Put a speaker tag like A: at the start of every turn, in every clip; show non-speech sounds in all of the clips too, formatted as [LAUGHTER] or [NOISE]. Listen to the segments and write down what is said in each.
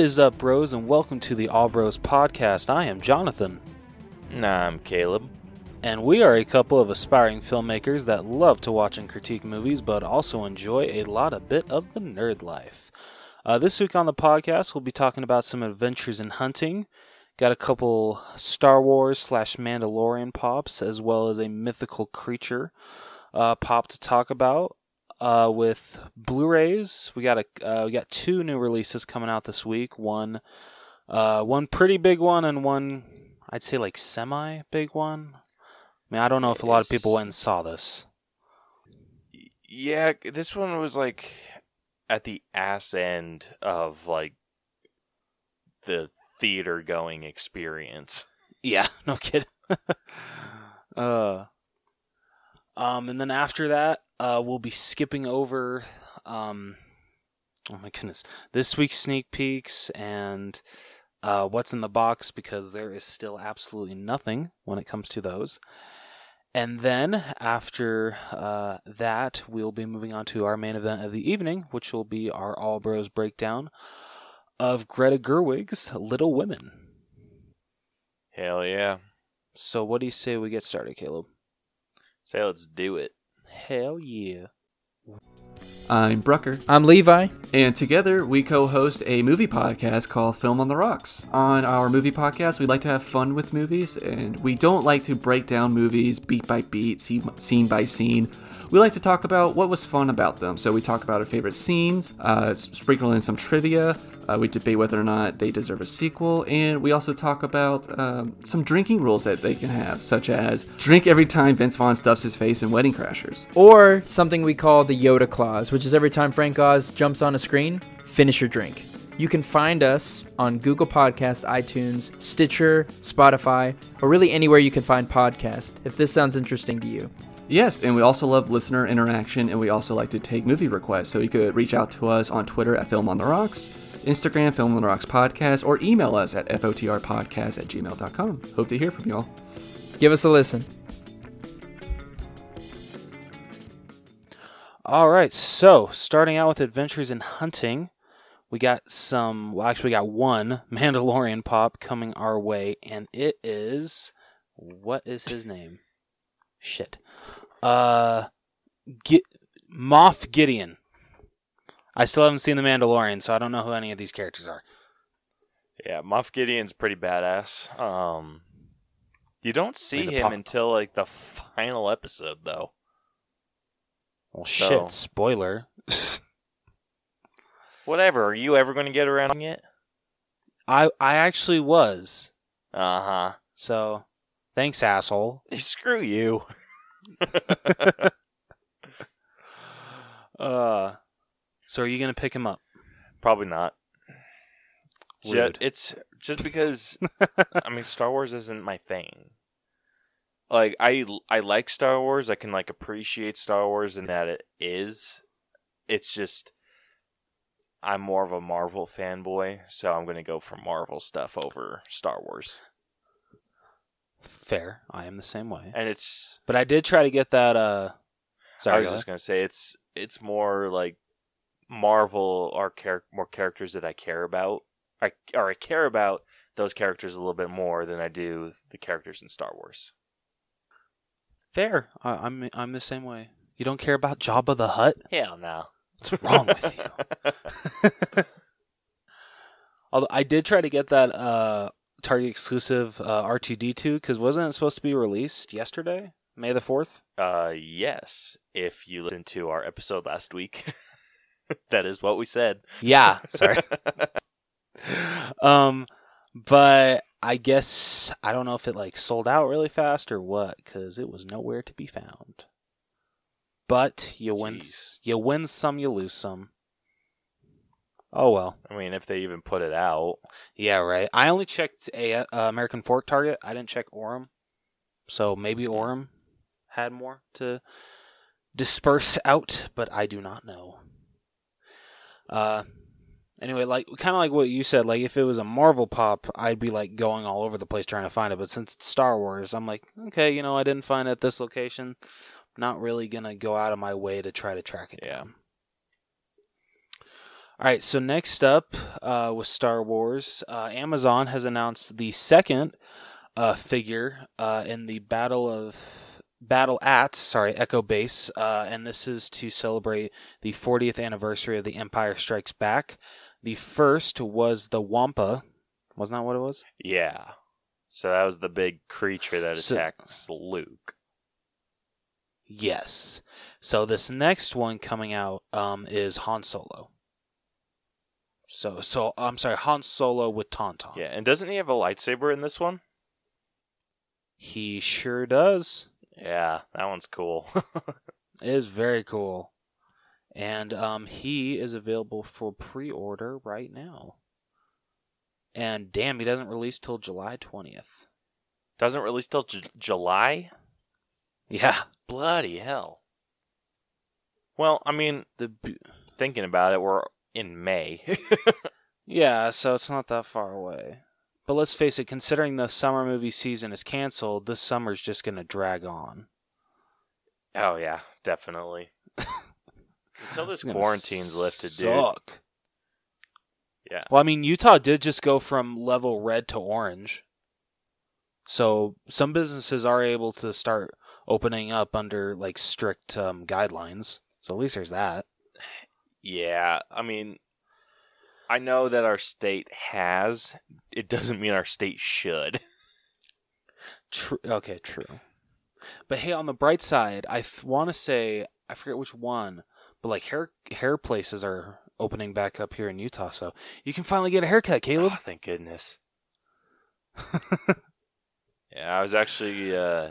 A: What is up, bros, and welcome to the All Bros podcast. I am Jonathan,
B: Nah, I'm Caleb.
A: and we are a couple of aspiring filmmakers that love to watch and critique movies, but also enjoy a lot of bit of the nerd life. Uh, this week on the podcast, we'll be talking about some adventures in hunting. Got a couple Star Wars slash Mandalorian pops, as well as a mythical creature uh, pop to talk about. Uh, with Blu-rays, we got a uh, we got two new releases coming out this week. One, uh, one pretty big one, and one I'd say like semi big one. I mean, I don't know if a lot of people went and saw this.
B: Yeah, this one was like at the ass end of like the theater going experience.
A: Yeah, [LAUGHS] no kidding. [LAUGHS] uh, um, and then after that, uh, we'll be skipping over, um, oh my goodness, this week's sneak peeks and uh, what's in the box because there is still absolutely nothing when it comes to those. And then after uh, that, we'll be moving on to our main event of the evening, which will be our All Bros breakdown of Greta Gerwig's Little Women.
B: Hell yeah.
A: So, what do you say we get started, Caleb?
B: Say let's do it.
A: Hell yeah.
C: I'm Brucker,
D: I'm Levi.
C: and together we co host a movie podcast called Film on the Rocks. On our movie podcast, we like to have fun with movies, and we don't like to break down movies beat by beat, scene scene by scene. We like to talk about what was fun about them. So we talk about our favorite scenes, uh, sprinkle in some trivia, uh, we debate whether or not they deserve a sequel, and we also talk about um, some drinking rules that they can have, such as drink every time Vince Vaughn stuffs his face in Wedding Crashers.
D: Or something we call the Yoda clause, which is every time Frank Oz jumps on a screen, finish your drink. You can find us on Google Podcast, iTunes, Stitcher, Spotify, or really anywhere you can find podcast if this sounds interesting to you.
C: Yes, and we also love listener interaction, and we also like to take movie requests. So you could reach out to us on Twitter at Film on the Rocks, Instagram, Film on the Rocks Podcast, or email us at fotrpodcast at gmail.com. Hope to hear from y'all.
D: Give us a listen.
A: All right, so starting out with Adventures in Hunting, we got some, well, actually, we got one [LAUGHS] Mandalorian pop coming our way, and it is, what is his name? Shit. Uh, Gi- Moff Gideon. I still haven't seen The Mandalorian, so I don't know who any of these characters are.
B: Yeah, Moff Gideon's pretty badass. Um you don't see him
A: pop-
B: until like the final episode though.
A: Well,
B: So-
A: shit, spoiler. [LAUGHS]
B: Whatever, are you ever going to get around it?
A: I I actually was.
B: Uh-huh.
A: So, thanks, asshole. [LAUGHS]
B: Screw you. [LAUGHS]
A: Uh, so are you gonna pick him up?
B: Probably not. Ju- it's just because [LAUGHS] I mean Star Wars isn't my thing. Like I I like Star Wars. I can like appreciate Star Wars and that it is. It's just I'm more of a Marvel fanboy, so I'm going to go for Marvel stuff over Star Wars.
A: Fair. I am the same way.
B: And it's
A: But I did try to get that. Uh, Sorry.
B: I
A: was
B: just going to say it's it's more like Marvel are char- more characters that I care about. I or I care about those characters a little bit more than I do the characters in Star Wars.
A: Fair. I, I'm I'm the same way. You don't care about Jabba the Hutt?
B: Hell no.
A: What's wrong with you? [LAUGHS] [LAUGHS] Although I did try to get that uh, Target exclusive uh, R2D2 because wasn't it supposed to be released yesterday, May the fourth?
B: Uh, yes. If you listened to our episode last week, [LAUGHS] [LAUGHS] that is what we said.
A: Yeah. [LAUGHS] Sorry. um, but I guess I don't know if it like sold out really fast or what because it was nowhere to be found. But you win, you win some, you lose some. Oh well.
B: I mean, if they even put it out.
A: Yeah, right. I only checked a uh, American Fork Target. I didn't check Orem, so maybe Orem had more to disperse out, but I do not know. Uh, anyway, like kind of like what you said. Like if it was a Marvel pop, I'd be like going all over the place trying to find it. But since it's Star Wars, I'm like, okay, you know, I didn't find it at this location. Not really gonna go out of my way to try to track it
B: Yeah.
A: All right, so next up uh, with Star Wars, uh, Amazon has announced the second uh, figure uh, in the Battle of Battle at sorry Echo Base, uh, and this is to celebrate the 40th anniversary of The Empire Strikes Back. The first was the Wampa, wasn't that what it was?
B: Yeah. So that was the big creature that
A: So-
B: attacks Luke.
A: Yes. So this next one coming out um, is Han Solo. So so I'm sorry, Han Solo with Tauntaun.
B: Yeah, and doesn't he have a lightsaber in this one?
A: He sure does.
B: Yeah, that one's cool. [LAUGHS]
A: It is very cool. And um, he is available for pre order right now. And damn, he doesn't release till July 20th.
B: Doesn't release till J- July?
A: Yeah.
B: Bloody hell. Well, I mean,
A: The b-
B: thinking about it, we're in May. [LAUGHS]
A: Yeah, so it's not that far away. But let's face it, considering the summer movie season is canceled, this summer's just going to drag on.
B: oh yeah, definitely. [LAUGHS] Until this quarantine's lifted, dude. Yeah.
A: Well, I mean, Utah did just go from level red to orange. So some businesses are able to start opening up under like strict um, guidelines. So at least there's that.
B: Yeah, I mean, I know that our state has. It doesn't mean our state should. [LAUGHS]
A: True. Okay, true. But hey, on the bright side, I f- want to say I forget which one, but like hair hair places are opening back up here in Utah, so you can finally get a haircut, Caleb.
B: Oh, thank goodness. yeah, I was actually uh,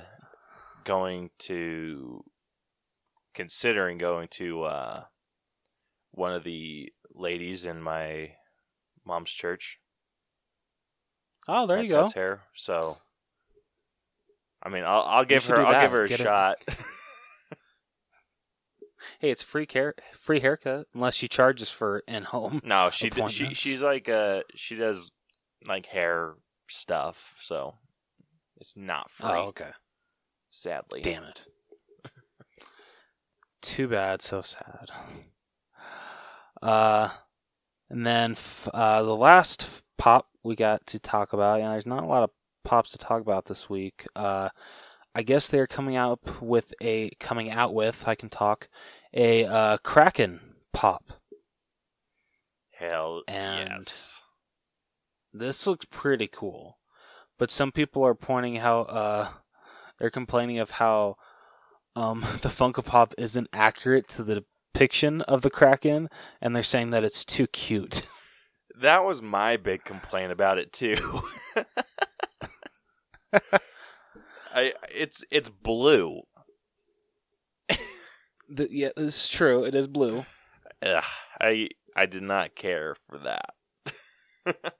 B: going to considering going to uh, one of the ladies in my mom's church.
A: Oh, there
B: that
A: you go.
B: cuts Hair. So, I mean, I'll, I'll give her. I'll
A: that.
B: give her a
A: Get it.
B: shot. [LAUGHS] [LAUGHS]
A: Hey, it's free care, free haircut, unless she charges for in home.
B: no, she she she's like uh she does like hair stuff, so it's not free.
A: Oh, okay.
B: Sadly,
A: Damn it. [LAUGHS] Too bad, so sad. Uh, and then f- uh, the last f- pop we got to talk about, and there's not a lot of pops to talk about this week. Uh, I guess they're coming out with a coming out with I can talk a uh, Kraken pop.
B: Hell
A: And-
B: yes.
A: This looks pretty cool, but some people are pointing how uh, they're complaining of how um, [LAUGHS] the Funko Pop isn't accurate to the depiction of the Kraken, and they're saying that it's too cute. [LAUGHS]
B: That was my big complaint about it too. I it's it's blue.
A: the, yeah, it's true. It is blue.
B: Ugh, I I did not care for that. [LAUGHS]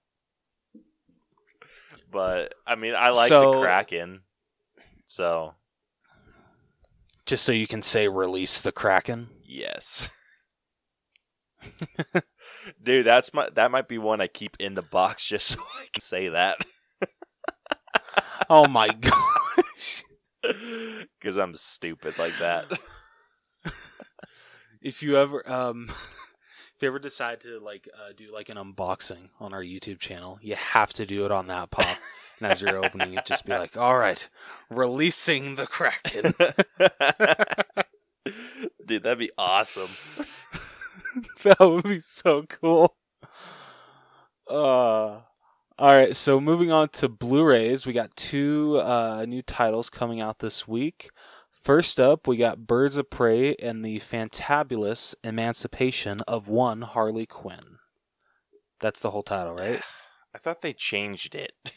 B: but I mean, I like
A: So-
B: the Kraken. So
A: Just so you can say release the Kraken.
B: yes, [LAUGHS] dude, that's my that might be one I keep in the box [LAUGHS] just so I can say that
A: Oh my [LAUGHS] gosh.
B: because I'm stupid like that.
A: if you ever um if you ever decide to like uh, do like an unboxing on our YouTube channel, you have to do it on that pop. And as you're opening it, just be like, "All right, releasing the Kraken." [LAUGHS]
B: Dude, that'd be awesome. [LAUGHS]
A: that would be so cool. Uh, all right, so moving on to Blu-rays, we got two uh, new titles coming out this week. First up, we got Birds of Prey and the Fantabulous Emancipation of One Harley Quinn. That's the whole title, right? [SIGHS]
B: I thought they changed it. [LAUGHS]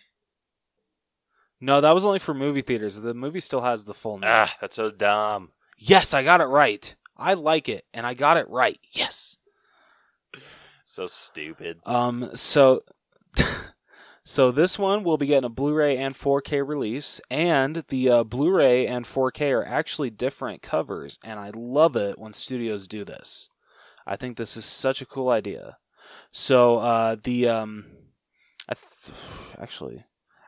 A: No, that was only for movie theaters. The movie still has the full name.
B: Ah, that's so dumb.
A: Yes, I got it right. I like it, and I got it right. Yes.
B: So stupid.
A: Um, so, [LAUGHS] so this one will be getting a Blu-ray and 4K release, and the uh, Blu-ray and 4K are actually different covers, and I love it when studios do this. I think this is such a cool idea. So, uh, the um, I th- [SIGHS] actually,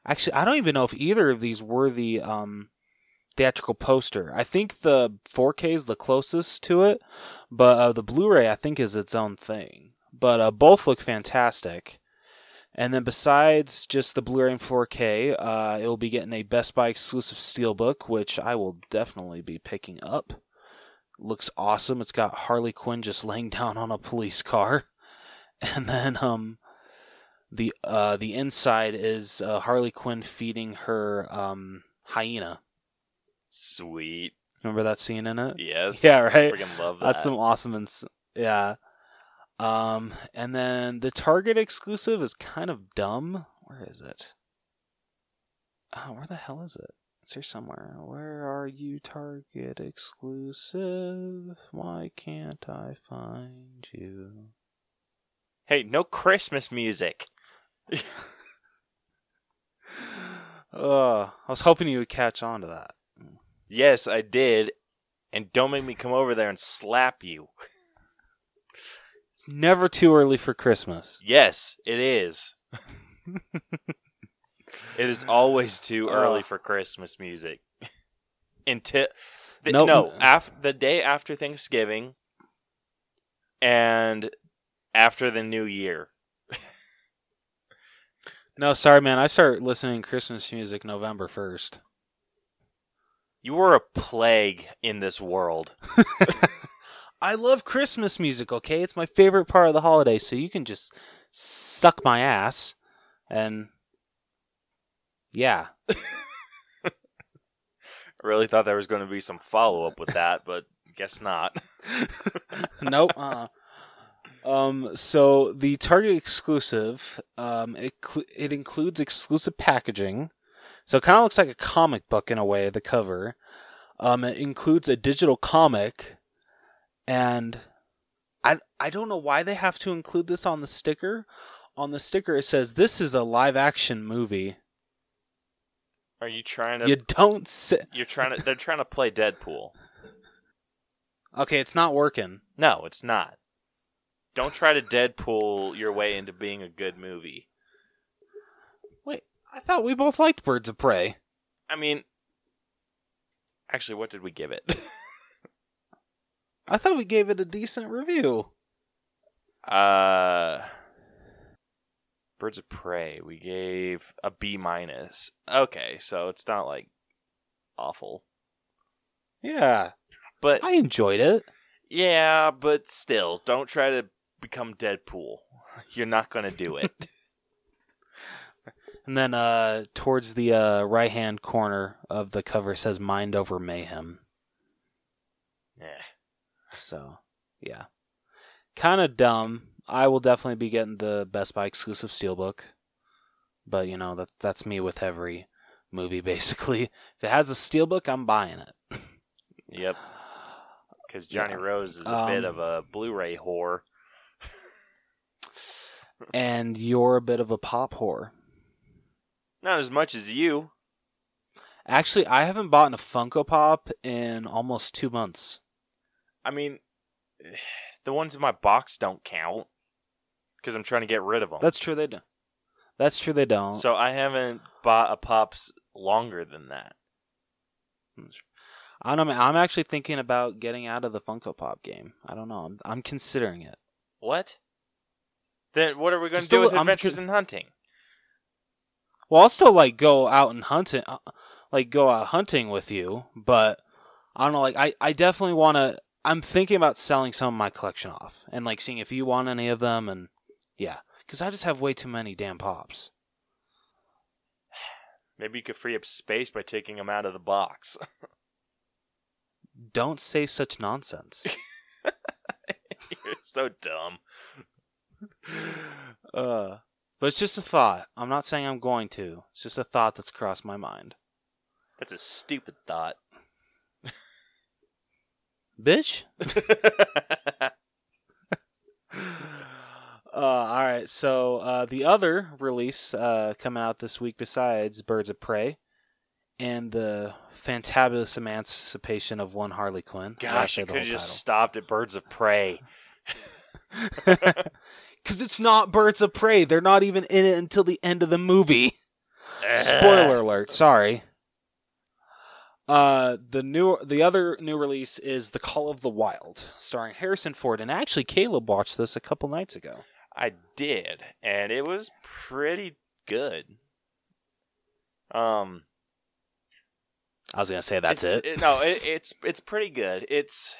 A: actually, I don't even know if either of these were the um theatrical poster. I think the 4K is the closest to it, but uh, the Blu-ray I think is its own thing. but uh, both look fantastic. And then besides just the Blu-ray and 4K, uh, it will be getting a Best Buy exclusive steelbook, which I will definitely be picking up. Looks awesome. It's got Harley Quinn just laying down on a police car, [LAUGHS] and then um, the uh the inside is uh, Harley Quinn feeding her um hyena.
B: Sweet.
A: Remember that scene in it?
B: Yes. [LAUGHS]
A: Yeah, right.
B: Freaking love that.
A: That's some awesome ins- yeah. Um, and then the Target exclusive is kind of dumb. Where is it? Oh, where the hell is it? It's here somewhere. Where are you, Target exclusive? Why can't I find you?
B: Hey, no Christmas music. [LAUGHS]
A: Uh, I was hoping you would catch on to that.
B: Yes, I did. And don't make me come over there and slap you.
A: It's never too early for Christmas.
B: Yes, it is. it is always too [LAUGHS] early for Christmas music. Until the,
A: Nope.
B: no, af- the day after Thanksgiving and after the New Year.
A: No, sorry, man. I start listening to Christmas music November 1st.
B: You were a plague in this world. [LAUGHS]
A: I love Christmas music, okay? It's my favorite part of the holiday, so you can just suck my ass. And yeah.
B: I [LAUGHS] really thought there was going to be some follow up with that, but guess not. [LAUGHS]
A: nope. Uh. Um. So the Target exclusive, um, it cl- it includes exclusive packaging, so it kind of looks like a comic book in a way. The cover, um, it includes a digital comic, and I I don't know why they have to include this on the sticker. On the sticker, it says this is a live action movie.
B: Are you trying to?
A: You don't say. [LAUGHS]
B: You're trying to. They're trying to play Deadpool.
A: Okay, it's not working.
B: No, it's not. Don't try to Deadpool your way into being a good movie.
A: Wait, I thought we both liked Birds of Prey.
B: I mean, actually, what did we give it? [LAUGHS]
A: I thought we gave it a decent review.
B: uh, Birds of Prey. We gave a B minus. Okay, so it's not like awful,
A: Yeah,
B: but
A: I enjoyed it.
B: yeah, but still, don't try to become Deadpool. You're not gonna do it. [LAUGHS]
A: And then uh towards the uh right hand corner of the cover says Mind Over Mayhem.
B: yeah.
A: So yeah. Kinda dumb. I will definitely be getting the Best Buy exclusive steelbook. But you know, that that's me with every movie [LAUGHS] basically. If it has a steelbook, I'm buying it.
B: Yep. [SIGHS] Because Johnny
A: Yeah.
B: Rose is a bit
A: Um,
B: of a Blu-ray whore.
A: And you're a bit of a pop whore.
B: Not as much as you.
A: Actually, I haven't bought a Funko Pop in almost two months.
B: I mean, [SIGHS] the ones in my box don't count because I'm trying to get rid of them.
A: That's true. They don't. That's true. They don't.
B: so I haven't bought a pops longer than that.
A: Hmm, I don't know. I'm actually thinking about getting out of the Funko Pop game. I don't know. I'm, I'm considering it.
B: What? Then what are we going to do with
A: I'm
B: Adventures
A: con-
B: in Hunting?
A: Well, I'll still like go out and hunt it, uh, like go out hunting with you. But I don't know. Like I, I definitely want to. I'm thinking about selling some of my collection off and like seeing if you want any of them. And yeah, because I just have way too many damn pops. [SIGHS]
B: Maybe you could free up space by taking them out of the box.
A: Don't say such nonsense. [LAUGHS]
B: You're so dumb. [LAUGHS]
A: uh, but it's just a thought. I'm not saying I'm going to. It's just a thought that's crossed my mind.
B: That's a stupid thought.
A: Bitch. [LAUGHS] Uh, all right. So uh, the other release uh, coming out this week, besides Birds of Prey, and the fantabulous emancipation of one Harley Quinn. Gosh, I
B: Gosh,
A: say
B: you
A: the
B: could have just stopped at Birds of Prey. [LAUGHS]
A: title? Because it's not Birds of Prey. They're not even in it until the end of the movie. [LAUGHS] Spoiler alert. Sorry. Uh, the new, the other new release is The Call of the Wild, starring Harrison Ford, and actually Caleb watched this a couple nights ago.
B: I did, and it was pretty good. Um,
A: I was gonna say that's
B: it's,
A: it.
B: no, it, it's it's pretty good. It's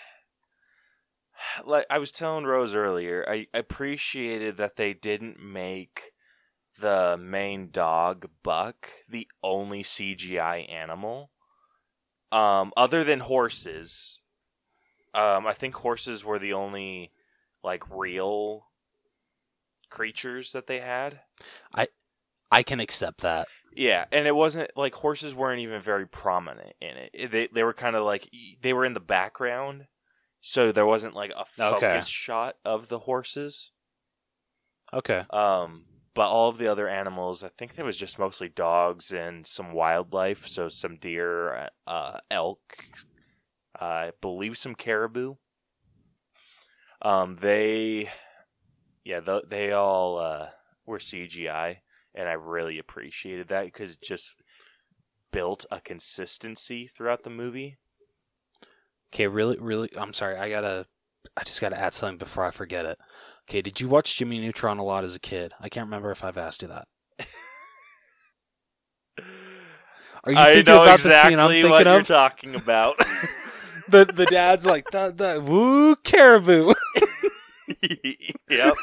B: [SIGHS] like I was telling Rose earlier. I appreciated that they didn't make the main dog Buck the only CGI animal. Um, other than horses, um, I think horses were the only like real creatures that they had.
A: I I can accept that.
B: Yeah, and it wasn't like horses weren't even very prominent in it. They they were kind of like they were in the background, so there wasn't like a focus
A: Okay.
B: shot of the horses.
A: Okay.
B: Um, but all of the other animals, I think there was just mostly dogs and some wildlife, so some deer, uh, elk, I believe some caribou. Um, they, yeah, th- they all uh, were CGI, and I really appreciated that because it just built a consistency throughout the movie.
A: Okay, really, really. I'm sorry. I gotta. I just gotta add something before I forget it. Okay, did you watch Jimmy Neutron a lot as a kid? I can't remember if I've asked you that. Are you
B: I
A: thinking
B: know
A: about the
B: exactly
A: scene I'm thinking
B: what you're
A: of?
B: talking about. [LAUGHS]
A: the the dad's like the the woo caribou. [LAUGHS]
B: yep.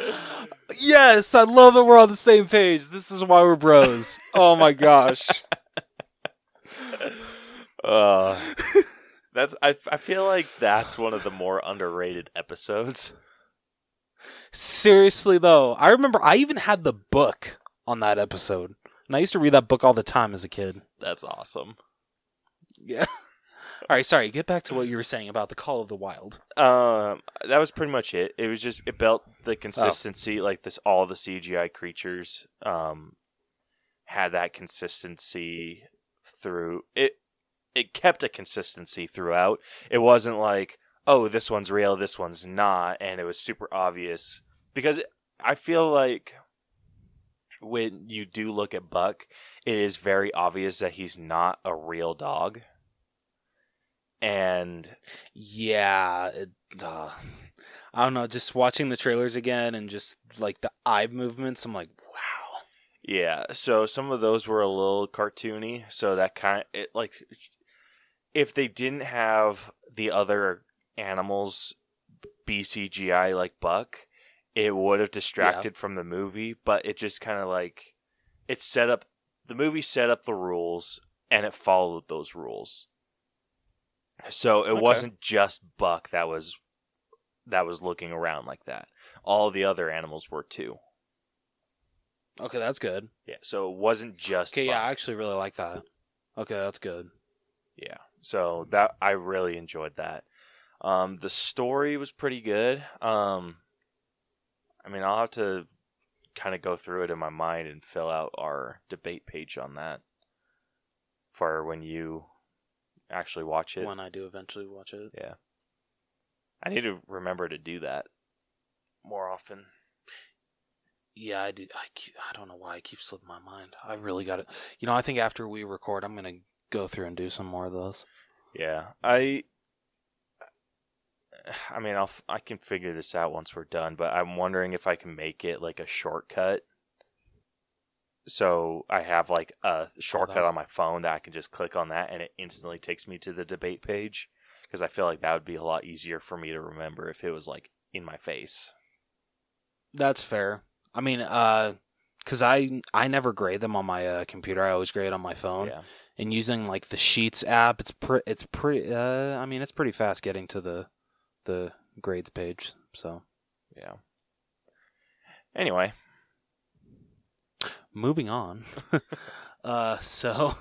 B: [LAUGHS]
A: yes, I love that we're on the same page. This is why we're bros. Oh my gosh.
B: Uh, [LAUGHS] that's I, I feel like that's one of the more underrated episodes.
A: Seriously though, I remember I even had the book on that episode. And I used to read that book all the time as a kid.
B: That's awesome.
A: Yeah. [LAUGHS] All right, sorry. Get back to what you were saying about the Call of the Wild.
B: Um, that was pretty much it. It was just it built the consistency, like this. All the CGI creatures um had that consistency through it. It kept a consistency throughout. It wasn't like, oh, this one's real, this one's not, and it was super obvious because I feel like when you do look at Buck, it is very obvious that he's not a real dog. And
A: Yeah, it, uh, I don't know. Just watching the trailers again and just like the eye movements, I'm like, wow.
B: Yeah, so some of those were a little cartoony, so that kind it like if they didn't have the other animals BCGI like Buck, it would have distracted from the movie, but it just kind of like it set up the movie set up the rules and it followed those rules. So it
A: Okay.
B: wasn't just Buck that was that was looking around like that. All the other animals were too.
A: Okay, that's good.
B: Yeah, so it wasn't just
A: Okay, yeah, I actually really like that. Okay, that's good.
B: Yeah. So that I really enjoyed that. Um, the story was pretty good. Um, I mean, I'll have to kind of go through it in my mind and fill out our debate page on that for when you actually watch it.
A: When I do eventually watch it.
B: Yeah. I need to remember to do that more often.
A: Yeah, I do. I, keep, I don't know why I keep slipping my mind. I really got it. You know, I think after we record, I'm gonna go through and do some more of those.
B: Yeah, I. I mean, I'll f- I can figure this out once we're done, but I'm wondering if I can make it like a shortcut. So I have like a shortcut
A: on.
B: on my phone that I can just click on that, and it instantly takes me to the debate page. Because I feel like that would be a lot easier for me to remember if it was like in my face.
A: That's fair. I mean, uh, cause I I never grade them on my uh, computer. I always grade on my phone.
B: Yeah,
A: And using like the Sheets app, it's pre- it's pretty. Uh, I mean, it's pretty fast getting to the the grades page. So
B: yeah. Anyway,
A: moving on. [LAUGHS] uh, so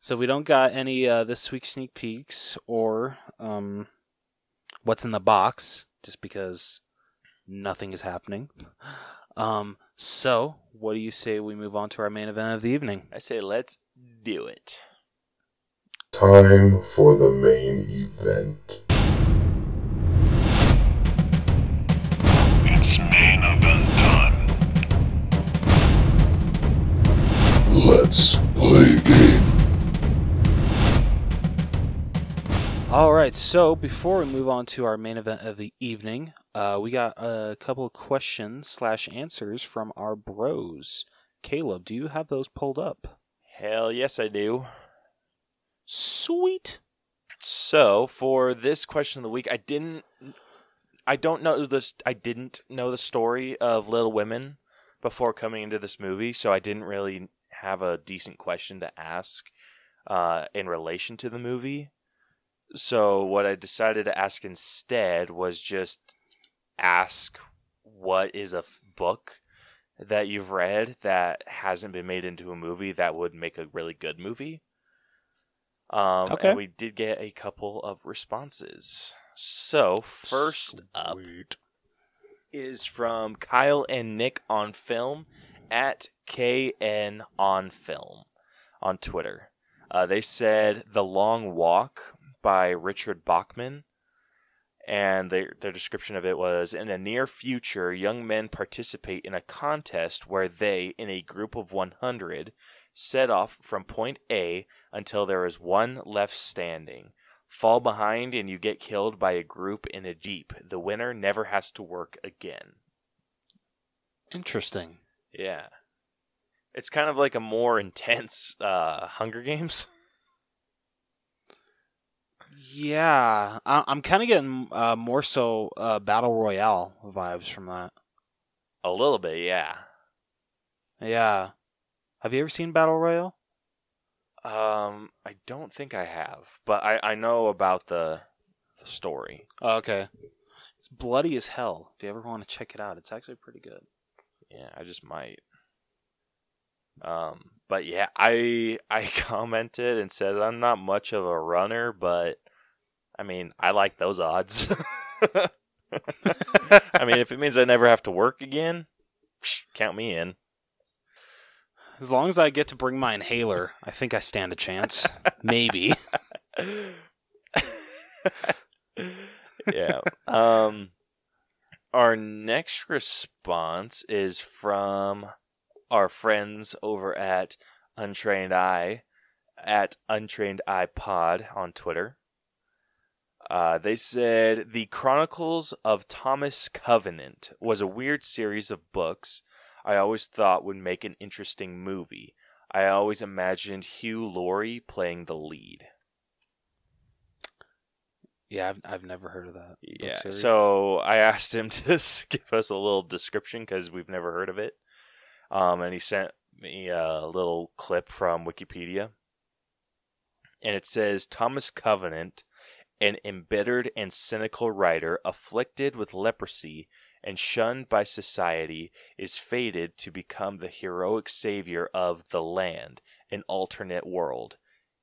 A: so we don't got any uh, this week sneak peeks or um, what's in the box, just because nothing is happening. [LAUGHS] Um, so, what do you say we move on to our main event of the evening?
B: I say let's do it.
E: Time for the main event.
F: It's main event time.
E: Let's play game.
A: All right, so before we move on to our main event of the evening, uh, we got a couple of questions slash answers from our bros. Caleb, do you have those pulled up?
B: Hell yes, I do.
A: Sweet.
B: So for this question of the week, I didn't, I don't know this. I didn't know the story of Little Women before coming into this movie, so I didn't really have a decent question to ask uh, in relation to the movie. So what I decided to ask instead was just ask what is a f- book that you've read that hasn't been made into a movie that would make a really good movie. Um,
A: Okay.
B: And we did get a couple of responses. So first up is from Kyle and Nick on film at KN on film on Twitter. Uh, they said The Long Walk by Richard Bachman. And their, their description of it was In a near future, young men participate in a contest where they, in a group of 100, set off from point A until there is one left standing. Fall behind and you get killed by a group in a jeep. The winner never has to work again.
A: Interesting.
B: Yeah. It's kind of like a more intense uh, Hunger Games. [LAUGHS]
A: Yeah, I- I'm kind of getting uh, more so uh, battle royale vibes from that.
B: A little bit, yeah.
A: Yeah. Have you ever seen battle royale?
B: Um, I don't think I have, but I, I know about the the story.
A: Oh, okay. It's bloody as hell. If you ever want to check it out, it's actually pretty good.
B: Yeah, I just might. Um, but yeah, I I [LAUGHS] commented and said I'm not much of a runner, but I mean I like those odds. [LAUGHS] I mean, if it means I never have to work again, psh, count me in.
A: As long as I get to bring my inhaler, I think I stand a chance. [LAUGHS] Maybe.
B: yeah. Um, our next response is from our friends over at Untrained Eye at Untrained Eye Pod on Twitter. Uh, they said the Chronicles of Thomas Covenant was a weird series of books I always thought would make an interesting movie. I always imagined Hugh Laurie playing the lead.
A: Yeah, I've, I've never heard of that.
B: Yeah. So I asked him [LAUGHS] to give us a little description because we've never heard of it. Um, and he sent me a little clip from Wikipedia. And it says Thomas Covenant, an embittered and cynical writer afflicted with leprosy and shunned by society, is fated to become the heroic savior of the land, an alternate world.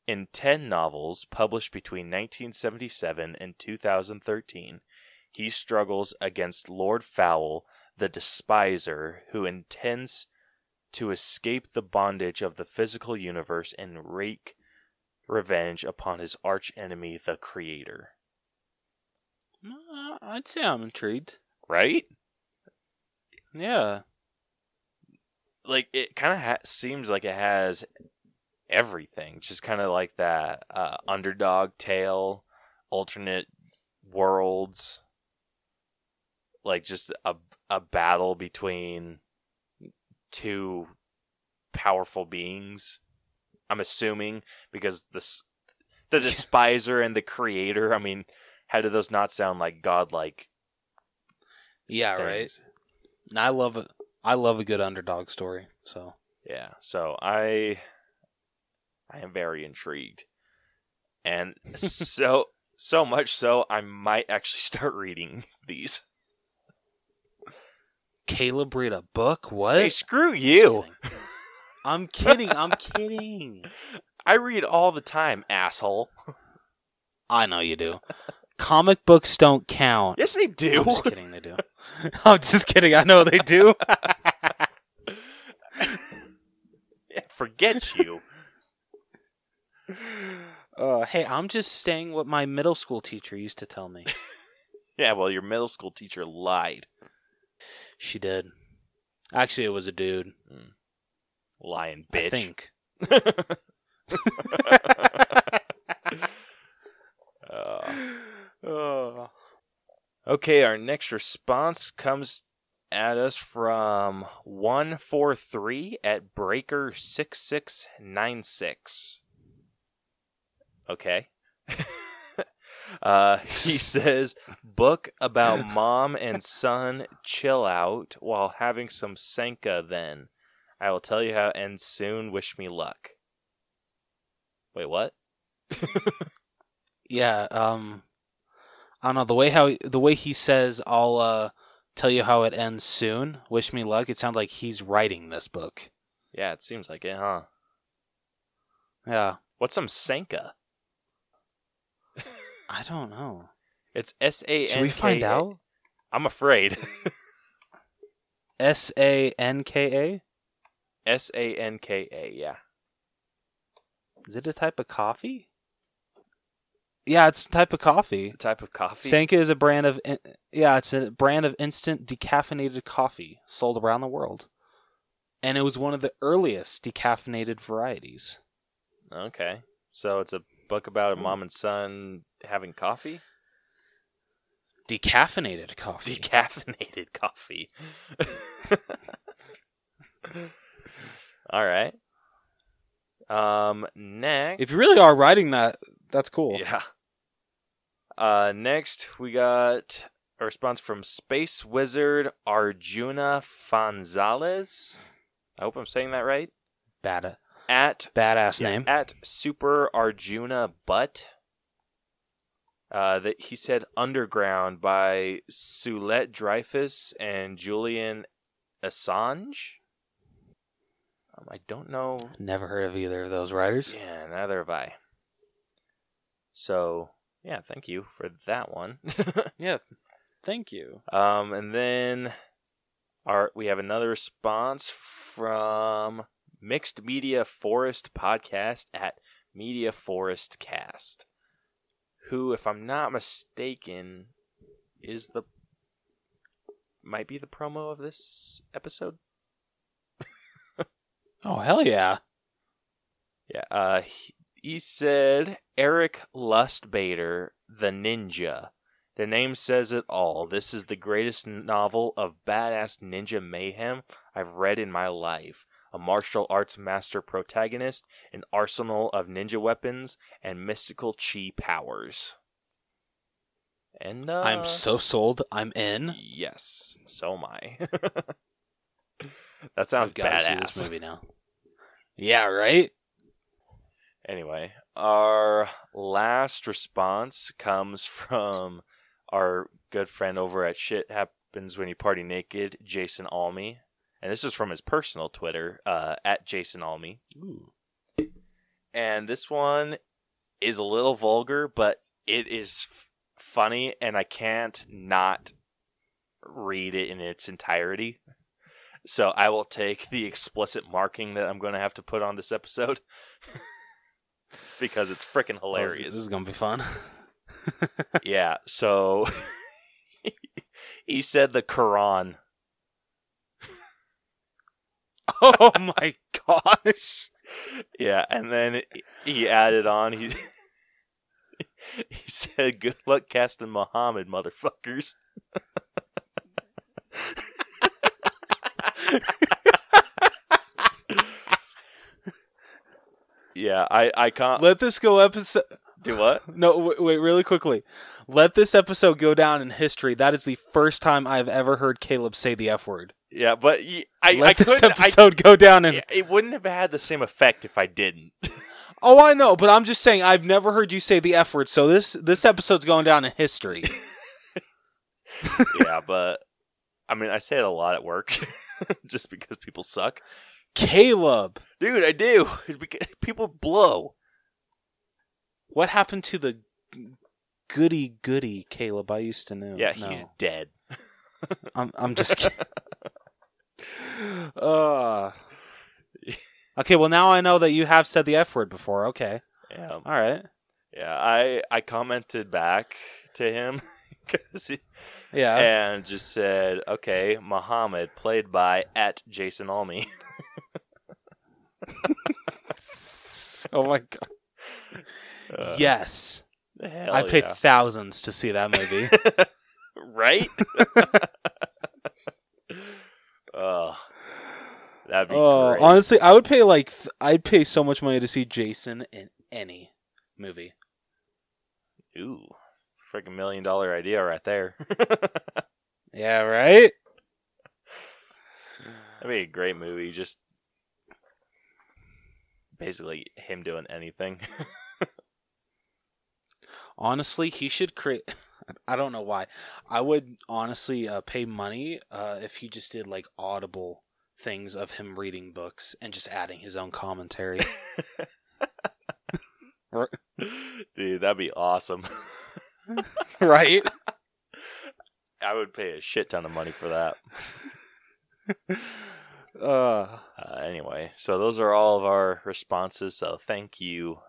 B: In 10 novels published between 1977 and 2013, he struggles against Lord Foul, the despiser, who intends to escape the bondage of the physical universe and wreak revenge upon his arch enemy, the Creator.
A: Uh, I'd say I'm intrigued.
B: Right?
A: Yeah.
B: Like, it kind of ha- seems like it has everything. Just kind of like that uh, underdog tale, alternate worlds, like just a, a battle between two powerful beings. I'm assuming because this the despiser and the creator. I mean, how do those not sound like godlike?
A: Yeah, right.
B: things?
A: And I love it. I love a good underdog story. So
B: Yeah. So I I am very intrigued. And [LAUGHS] so so much so I might actually [LAUGHS] start reading these.
A: Caleb read a book. What?
B: Hey, screw you. [LAUGHS]
A: I'm kidding. I'm kidding. [LAUGHS]
B: I read all the time, asshole. [LAUGHS]
A: I know you do. Comic books don't count.
B: Yes, they do.
A: I'm just kidding. They do. [LAUGHS] I'm just kidding. I know they do.
B: Forget you.
A: Uh, hey, I'm just saying what my middle school teacher used to tell me.
B: Yeah, well, your middle school teacher lied.
A: She did. Actually, it was a dude.
B: Lying
A: I
B: bitch.
A: think. [LAUGHS]
B: Uh, Okay, our next response comes at us from 143 at breaker 6696. Okay. [LAUGHS] uh, he [LAUGHS] says, book about mom and son chill out while having some Sanka then. I will tell you how it ends soon. Wish me luck. Wait, what? [LAUGHS]
A: Yeah, um I don't know, the way how the way he says I'll uh tell you how it ends soon. Wish me luck. It sounds like he's writing this book.
B: Yeah, it seems like it, huh?
A: Yeah.
B: What's some Sanka?
A: I don't know.
B: It's S A N.
A: Should we find out?
B: I'm afraid. [LAUGHS]
A: S A N K A?
B: S A N K A. Yeah.
A: Is it a type of coffee? Yeah, it's a type of coffee.
B: It's a type of coffee.
A: Sanka is a brand of in- yeah, it's a brand of instant decaffeinated coffee sold around the world. And it was one of the earliest decaffeinated varieties.
B: Okay. So it's a book about a mm. mom and son having coffee?
A: Decaffeinated coffee.
B: Decaffeinated coffee. [LAUGHS] All right. Um next
A: if you really are writing that, that's cool.
B: Yeah. Uh, next, we got a response from Space Wizard Arjuna Fanzales. I hope I'm saying that right.
A: Bad
B: At
A: badass
B: yeah,
A: name.
B: at Super Arjuna Butt. Uh, that he said Underground by Suelette Dreyfus and Julian Assange. Um, I don't know.
A: Never heard of either of those writers.
B: Yeah, neither have I. So yeah, thank you for that one. [LAUGHS]
A: Yeah. Thank you.
B: um, and then our we have another response from Mixed Media Forest Podcast at Media Forest Cast, who, if I'm not mistaken, is the might be the promo of this episode.
A: Oh hell yeah.
B: Yeah. Uh, he, he said Eric Lustbader, the ninja. The name says it all. This is the greatest novel of badass ninja mayhem I've read in my life. A martial arts master protagonist, an arsenal of ninja weapons, and mystical chi powers. And uh,
A: I'm so sold. I'm in.
B: yes, so am I. [LAUGHS] that sounds
A: I've
B: badass.
A: see this movie now. Yeah, right?
B: Anyway, our last response comes from our good friend over at Shit Happens When You Party Naked, Jason Alme. And this is from his personal Twitter, uh, at Jason Alme.
A: Ooh.
B: And this one is a little vulgar, but it is f- funny, and I can't not read it in its entirety. So I will take the explicit marking that I'm going to have to put on this episode [LAUGHS] because it's freaking
A: Well, oh,
B: hilarious.
A: This is gonna be fun. [LAUGHS]
B: yeah, so [LAUGHS] he said the Quran.
A: oh my gosh.
B: Yeah, and then he added on he he said good luck casting Muhammad motherfuckers. Yeah, I I can't
A: Let this go episode. [LAUGHS]
B: do what?
A: No, wait, wait, really quickly. Let this episode go down in history. That is the first time I've ever heard Caleb say the F word.
B: Yeah, but y- I
A: Let
B: I
A: this
B: couldn't I,
A: episode go down in.
B: it wouldn't have had the same effect if I didn't. [LAUGHS]
A: Oh, I know, but I'm just saying I've never heard you say the F word. So this this episode's going down in history. [LAUGHS]
B: yeah, but I mean, I say it a lot at work, just because people suck.
A: Caleb,
B: Dude, I do. [LAUGHS] People blow.
A: what happened to the goody goody Caleb I used to know?
B: Yeah,
A: No.
B: he's dead. [LAUGHS]
A: I'm I'm just kidding. [LAUGHS] uh, okay, well now I know that you have said the F word before. Okay,
B: Yeah,
A: all right,
B: yeah. I I commented back to him he-
A: yeah.
B: and just said, "Okay, Muhammad, played by at Jason Alme." [LAUGHS]
A: oh my god.
B: Uh,
A: yes, I pay
B: yeah.
A: thousands to see that movie. [LAUGHS]
B: right? [LAUGHS] oh, that'd be
A: Oh,
B: great.
A: honestly, I would pay like I'd pay so much money to see Jason in any movie.
B: Ooh, freaking million dollar idea right there.
A: Yeah, right.
B: That'd be a great movie. Just basically him doing anything. [LAUGHS]
A: Honestly, he should create. [LAUGHS] I don't know why. I would honestly uh, pay money uh, if he just did like audible things of him reading books and just adding his own commentary. [LAUGHS]
B: Dude, that'd be awesome.
A: right?
B: I would pay a shit ton of money for that.
A: Uh,
B: Uh, anyway, so those are all of our responses. So thank you,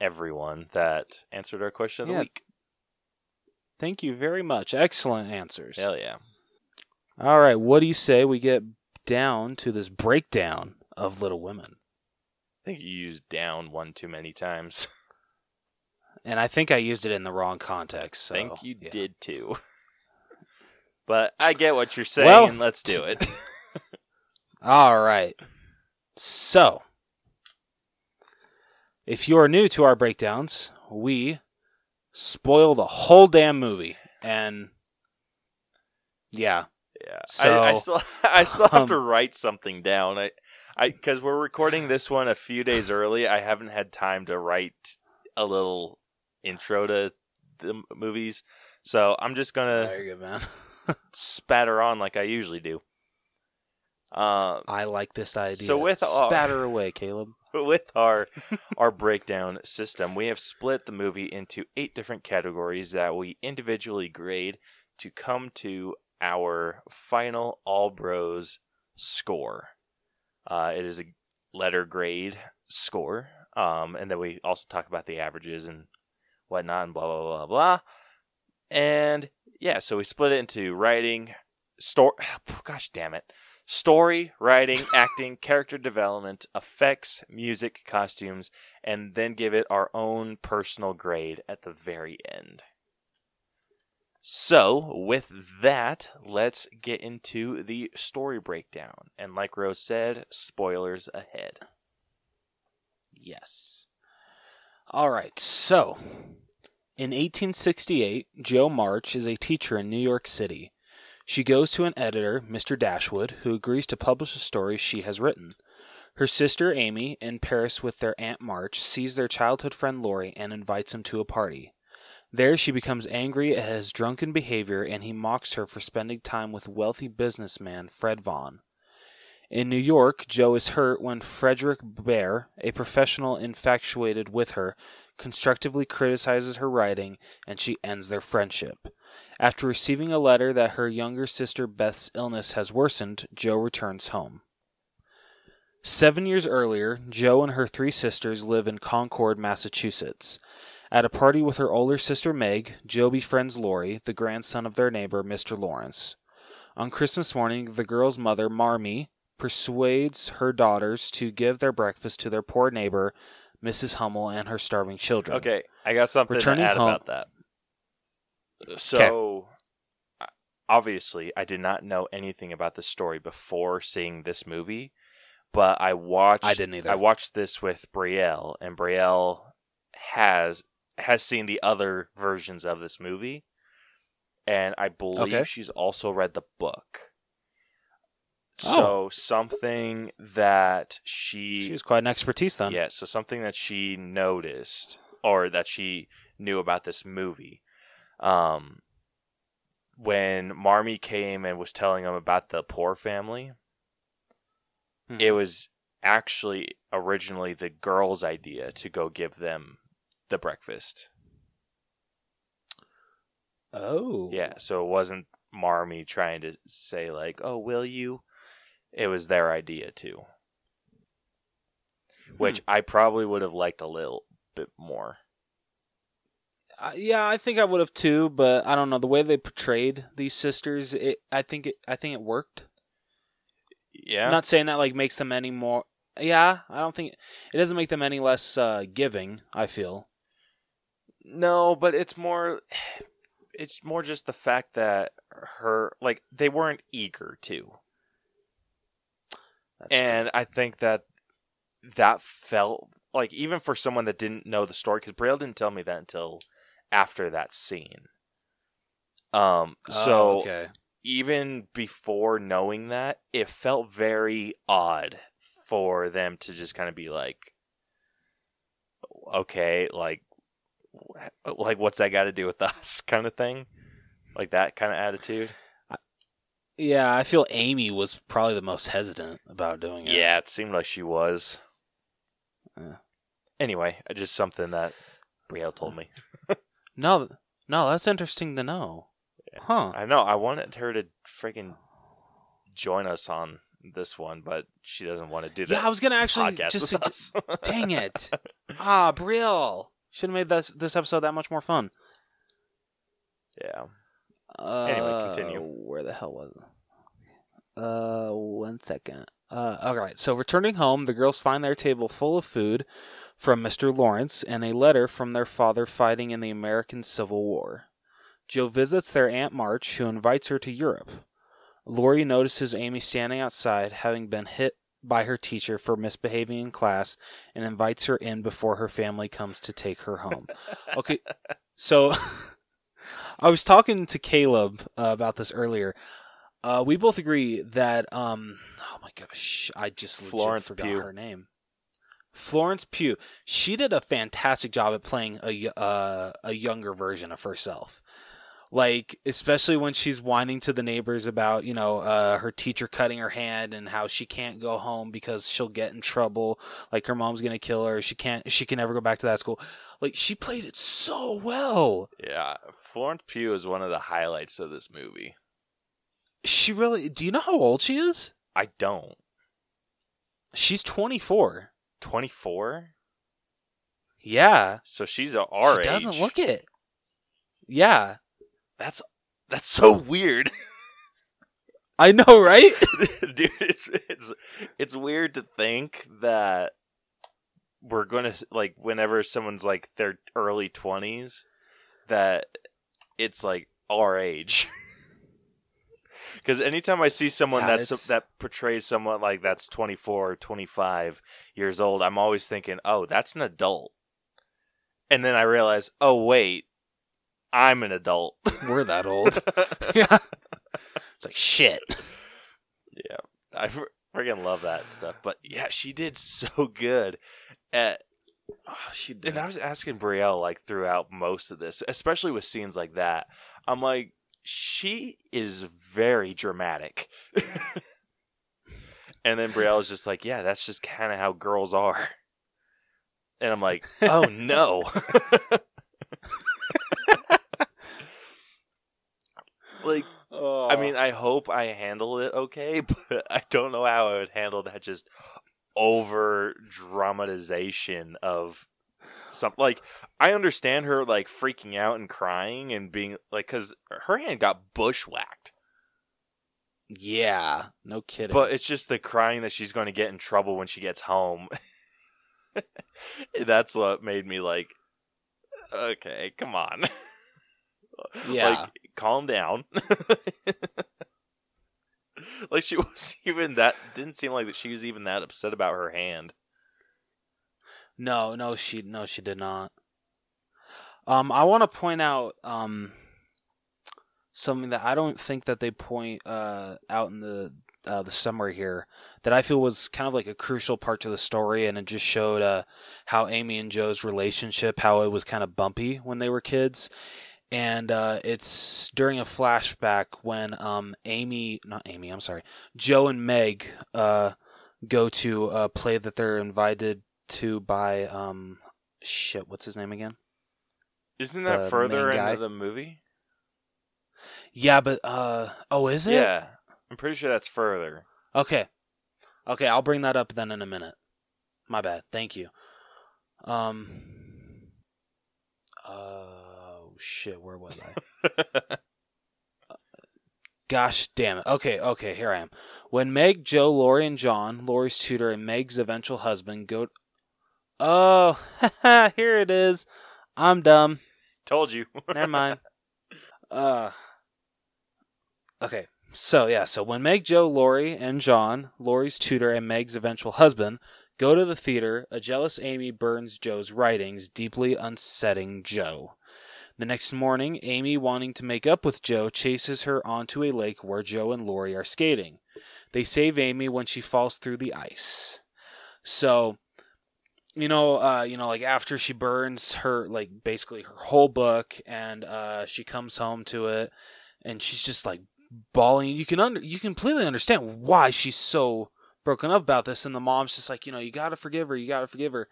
B: everyone that answered our question of the week.
A: thank you very much. Excellent answers.
B: Hell yeah.
A: All right, what do you say we get down to this breakdown of Little Women?
B: I think you used down one too many times. [LAUGHS]
A: And I think I used it in the wrong context. So,
B: I think you
A: yeah.
B: did too. [LAUGHS] But I get what you're saying,
A: Well-
B: and let's do it. [LAUGHS]
A: All right. So, if you are new to our breakdowns, we spoil the whole damn movie. And yeah,
B: Yeah,
A: So,
B: I, I still [LAUGHS] I still have to
A: um,
B: write something down. I I because we're recording this one a few days early. I haven't had time to write a little intro to the movies, so I'm just gonna
A: man. [LAUGHS]
B: spatter on like I usually do. Um,
A: I like this idea.
B: So with our-
A: spatter away, Caleb. [LAUGHS]
B: with our our breakdown system, we have split the movie into eight different categories that we individually grade to come to our final All Bros score. Uh, it is a letter grade score, um, and then we also talk about the averages and whatnot, and blah blah blah blah. And yeah, so we split it into writing, story. [SIGHS] Gosh damn it story, writing, [LAUGHS] acting, character development, effects, music, costumes, and then give it our own personal grade at the very end. So, with that, let's get into the story breakdown. And like Rose said, spoilers ahead.
A: Yes. All right. So, in 1868, Jo March is a teacher in New York City. She goes to an editor, Mr. Dashwood, who agrees to publish a story she has written. Her sister Amy, in Paris with their Aunt March, sees their childhood friend Laurie and invites him to a party. There, she becomes angry at his drunken behavior and he mocks her for spending time with wealthy businessman Fred Vaughn. In New York, Jo is hurt when Frederick Bhaer, a professional infatuated with her, constructively criticizes her writing and she ends their friendship. After receiving a letter that her younger sister Beth's illness has worsened, Jo returns home. Seven years earlier, Jo and her three sisters live in Concord, Massachusetts. At a party with her older sister Meg, Jo befriends Laurie, the grandson of their neighbor, Mr. Lawrence. On Christmas morning, the girl's mother, Marmee, persuades her daughters to give their breakfast to their poor neighbor, Mrs. Hummel, and her starving children.
B: Okay, I got something
A: Returning
B: to add
A: home-
B: about that. So, uh, obviously, I did not know anything about the story before seeing this movie, but I watched.
A: I didn't either.
B: I watched this with Brielle, and Brielle has has seen the other versions of this movie, and I believe
A: Okay.
B: she's also read the book.
A: Oh.
B: So something that she
A: She quite an expertise then.
B: yeah, so something that she noticed or that she knew about this movie. Um when Marmee came and was telling him about the poor family,
A: Mhm.
B: it was actually originally the girl's idea to go give them the breakfast.
A: Oh.
B: Yeah, so it wasn't Marmee trying to say like, "Oh, will you?" It was their idea too. Which I probably would have liked a little bit more.
A: Uh, yeah, I think I would have too, but I don't know the way they portrayed these sisters. It, I think it, I think it worked.
B: Yeah.
A: not saying that like makes them any more. Yeah, I don't think it doesn't make them any less uh, giving. I feel.
B: No, but it's more it's more just the fact that her like they weren't eager to.
A: That's true.
B: and I think that that felt like even for someone that didn't know the story, because Brielle didn't tell me that until after that scene. Um,
A: Oh,
B: so
A: okay.
B: even before knowing that, it felt very odd for them to just kind of be like, okay, like, like what's that got to do with [LAUGHS] us, kind of thing, like that kind of attitude.
A: Yeah, I feel Amy was probably the most hesitant about doing it.
B: Yeah, it seemed like she was.
A: Yeah.
B: Anyway, just something that Brielle told me. [LAUGHS]
A: No, no, that's interesting to know. Huh.
B: I know. I wanted her to friggin' join us on this one, but she doesn't want to do that.
A: Yeah, I was gonna actually just.
B: with
A: sugge-
B: us. [LAUGHS]
A: Dang it! Ah, Brielle should have made this this episode that much more fun.
B: yeah.
A: Uh,
B: continue.
A: Where the hell was it? Uh, one second. Uh, all right. So returning home, the girls find their table full of food from Mr. Lawrence and a letter from their father fighting in the American Civil War. Jo visits their Aunt March, who invites her to Europe. Laurie notices Amy standing outside, having been hit by her teacher for misbehaving in class, and invites her in before her family comes to take her home. [LAUGHS] Okay, so [LAUGHS] I was talking to Caleb uh, about this earlier. Uh, we both agree that um, oh my gosh, I just
B: Florence
A: forgot
B: Pugh.
A: her name. Florence Pugh. She did a fantastic job at playing a uh, a younger version of herself. Like especially when she's whining to the neighbors about you know uh, her teacher cutting her hand and how she can't go home because she'll get in trouble. Like her mom's gonna kill her. She can't. She can never go back to that school. Like she played it so well.
B: Yeah. Florence Pugh is one of the highlights of this movie.
A: She really. Do you know how old she is?
B: I don't.
A: She's 24.
B: 24?
A: Yeah.
B: So she's a our
A: she
B: age.
A: doesn't look it. Yeah.
B: That's that's so weird. [LAUGHS]
A: I know, right? [LAUGHS]
B: Dude, it's it's it's weird to think that we're going to like whenever someone's like their early 20s that it's like our age. [LAUGHS] Cuz anytime I see someone
A: Yeah,
B: that's that portrays someone like that's 24 or 25 years old, I'm always thinking, "Oh, that's an adult." And then I realize, "Oh, wait. I'm an adult."
A: We're that old. [LAUGHS] [LAUGHS] yeah. It's like shit.
B: Yeah, I fr- friggin' love that stuff. But yeah, she did so good. At,
A: Oh, she
B: and I was asking Brielle like throughout most of this, especially with scenes like that. I'm like, she is very dramatic. [LAUGHS] and then Brielle is just like, yeah, that's just kind of how girls are. And I'm like, oh no. [LAUGHS] like I mean, I hope I handle it okay, [LAUGHS] but I don't know how I would handle that just over dramatization of something. Like, I understand her like freaking out and crying and being like, because her hand got bushwhacked,
A: yeah. No kidding.
B: but it's just the crying that she's going to get in trouble when she gets home. [LAUGHS] That's what made me like, okay, come on. [LAUGHS]
A: yeah.
B: Like, calm down. [LAUGHS] like she was even that didn't seem like that she was even that upset about her hand.
A: No, no, she no, she did not. Um, I want to point out um something that I don't think that they point uh out in the uh, the summary here that I feel was kind of like a crucial part to the story, and it just showed uh how Amy and Jo's relationship, how it was kind of bumpy when they were kids. And uh, it's during a flashback when um, Amy, not Amy, I'm sorry, Jo and Meg uh, go to a play that they're invited to by um shit what's his name again
B: Isn't that
A: The
B: further into
A: guy?
B: the movie?
A: yeah but uh oh is it
B: Yeah, I'm pretty sure that's further.
A: okay okay i'll bring that up then in a minute my bad thank you um oh shit where was i [LAUGHS] Gosh damn it. Okay, okay, here I am. When Meg, Jo, Laurie, and John, Laurie's tutor, and Meg's eventual husband go. Oh, [LAUGHS] here it is. I'm dumb.
B: Told you. [LAUGHS]
A: Never mind. Uh. Okay. So yeah, so when Meg, Jo, Laurie, and John, Laurie's tutor and Meg's eventual husband, go to the theater, a jealous Amy burns Jo's writings, deeply unsetting Jo. The next morning, Amy, wanting to make up with Jo, chases her onto a lake where Jo and Laurie are skating. They save Amy when she falls through the ice. So, you know, uh, you know, like after she burns her, like basically her whole book, and uh, she comes home to it, and she's just like bawling. You can under, you completely understand why she's so broken up about this, and the mom's just like, you know, you gotta forgive her, you gotta forgive her.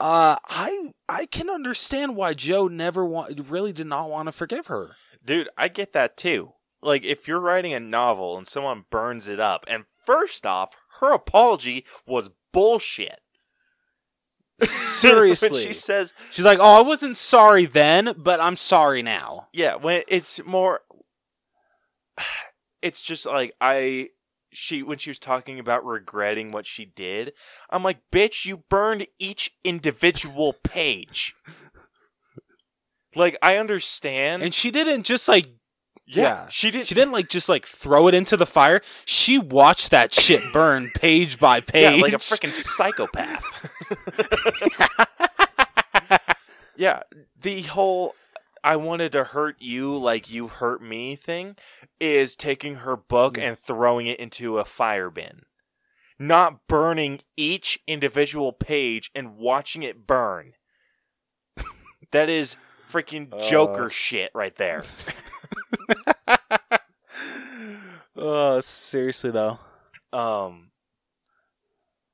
A: Uh, I I can understand why Jo never want, really did not want to forgive her.
B: Dude, I get that too. Like, if you're writing a novel and someone burns it up, and first off, her apology was bullshit.
A: Seriously, [LAUGHS]
B: when she says,
A: she's like, "Oh, I wasn't sorry then, but I'm sorry now."
B: yeah, when it's more, it's just like I, she when she was talking about regretting what she did, I'm like, bitch, you burned each individual page. Like I understand,
A: And she didn't just like
B: yeah,
A: yeah.
B: she didn't.
A: She didn't like just like throw it into the fire. She watched that shit burn [LAUGHS] page by page.
B: Yeah, like a freaking psychopath. [LAUGHS] yeah, the whole I wanted to hurt you like you hurt me thing is taking her book and throwing it into a fire bin. Not burning each individual page and watching it burn. [LAUGHS] that is freaking Joker
A: Uh.
B: shit right there. [LAUGHS]
A: oh, seriously though.
B: Um,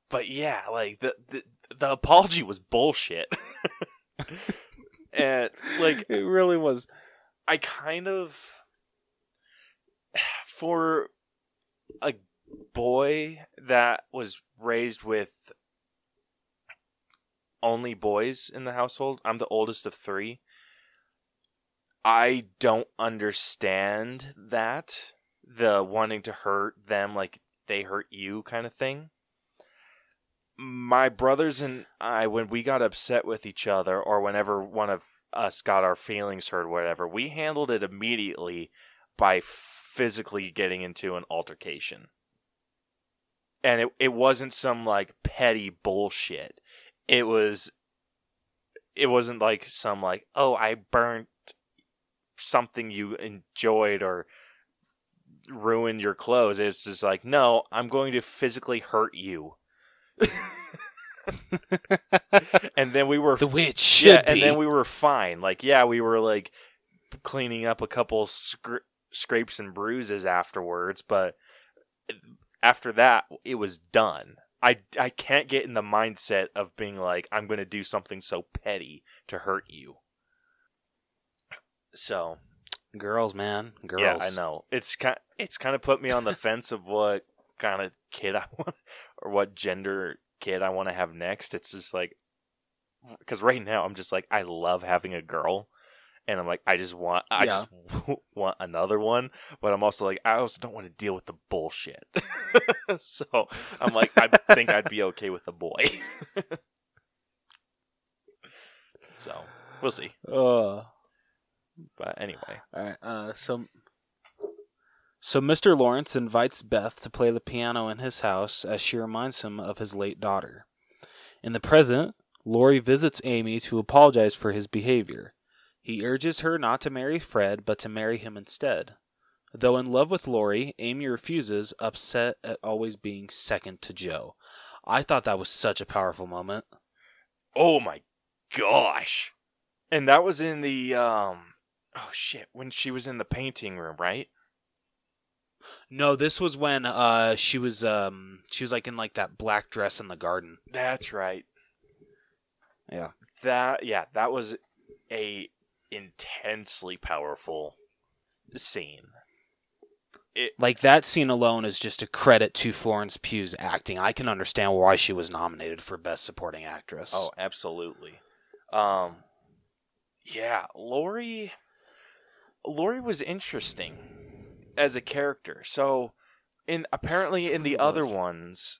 B: but yeah, like the the, the apology was bullshit, [LAUGHS] and like [LAUGHS]
A: It really was.
B: I kind of [SIGHS] for a boy that was raised with only boys in the household. I'm the oldest of three. I don't understand that the wanting to hurt them like they hurt you kind of thing. My brothers and I, when we got upset with each other, or whenever one of us got our feelings hurt, whatever, we handled it immediately by physically getting into an altercation. And it, it wasn't some like petty bullshit. It was it wasn't like some like, oh, I burnt something you enjoyed or ruined your clothes. It's just like, no, I'm going to physically hurt you. [LAUGHS] and then we were
A: The witch
B: yeah,
A: be.
B: and then we were fine. Like, yeah, we were like cleaning up a couple scr- scrapes and bruises afterwards, but after that, it was done. I, I can't get in the mindset of being like, I'm going to do something so petty to hurt you. So,
A: girls, man, girls.
B: yeah, I know. It's kind it's kind of put me on the fence of what kind of kid I [LAUGHS] want or what gender kid I want to have next. It's just like cuz right now I'm just like I love having a girl and I'm like I just want I
A: Yeah.
B: just [LAUGHS] want another one, but I'm also like I also don't want to deal with the bullshit. [LAUGHS] so, I'm like I think I'd be okay with a boy. so, we'll see.
A: Uh,
B: But anyway,
A: all right. Uh, so, so Mr. Lawrence invites Beth to play the piano in his house as she reminds him of his late daughter. In the present, Laurie visits Amy to apologize for his behavior. He urges her not to marry Fred, but to marry him instead. Though in love with Laurie, Amy refuses, upset at always being second to Jo. I thought that was such a powerful moment.
B: Oh my gosh. And that was in the um oh shit, when she was in the painting room, right?
A: No, this was when uh she was um she was like in like that black dress in the garden.
B: That's right.
A: Yeah.
B: That yeah, that was a intensely powerful scene. It
A: Like that scene alone is just a credit to Florence Pugh's acting. I can understand why she was nominated for best supporting actress.
B: Oh, absolutely. Um yeah, Laurie Laurie was interesting as a character. So in apparently in the other ones,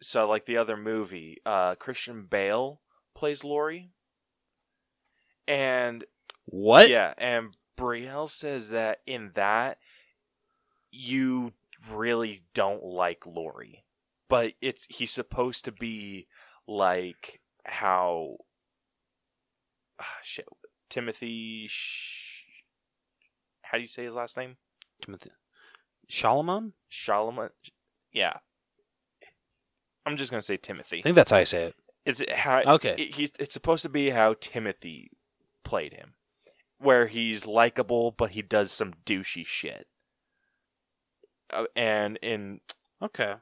B: so like the other movie, uh Christian Bale plays Laurie. And
A: what?
B: yeah, and Brielle says that in that you really don't like Laurie, but it's he's supposed to be like how ah, shit Timothy. Sh- how do you say his last name?
A: Timothy Solomon.
B: Solomon. Yeah. I'm just gonna say Timothy.
A: I think that's how I say it.
B: It's how
A: Okay.
B: it- he's it's supposed to be how Timothy played him, where he's likable but he does some douchey shit. Uh, and in
A: Okay.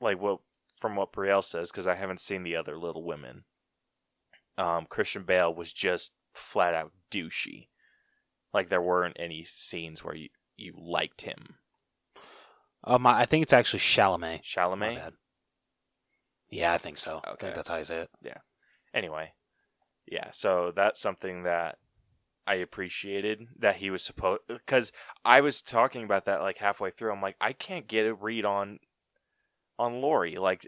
B: like what from what Brielle says, because I haven't seen the other Little Women, um, Christian Bale was just flat out douchey. Like there weren't any scenes where you you liked him.
A: Um, I I think it's actually Chalamet.
B: Chalamet.
A: Yeah, I think so. I think that's how I say it. Yeah.
B: Anyway, yeah, so that's something that I appreciated that he was supposed because I was talking about that like halfway through. I'm like, I can't get a read on on Laurie. Like,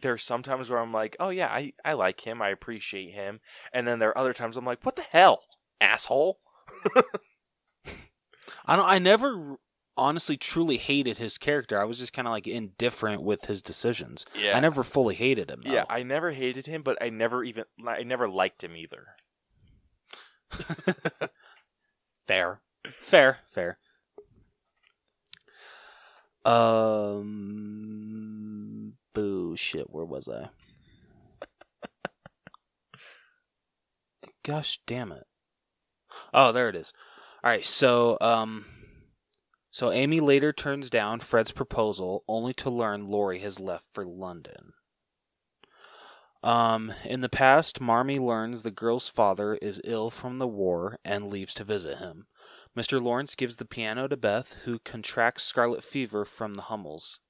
B: there's sometimes where I'm like, oh yeah, I I like him, I appreciate him, and then there are other times I'm like, what the hell, asshole. [LAUGHS]
A: I don't. I never honestly truly hated his character. I was just kind of like indifferent with his decisions.
B: Yeah,
A: I never fully hated him. Though.
B: Yeah, I never hated him, but I never even I never liked him either. [LAUGHS]
A: fair, fair, fair. Um, boo, shit. Where was I? [LAUGHS] Gosh damn it! Oh, there it is. All right, so um, so Amy later turns down Fred's proposal, only to learn Laurie has left for London. Um, in the past, Marmee learns the girl's father is ill from the war and leaves to visit him. Mr. Lawrence gives the piano to Beth, who contracts scarlet fever from the Hummels.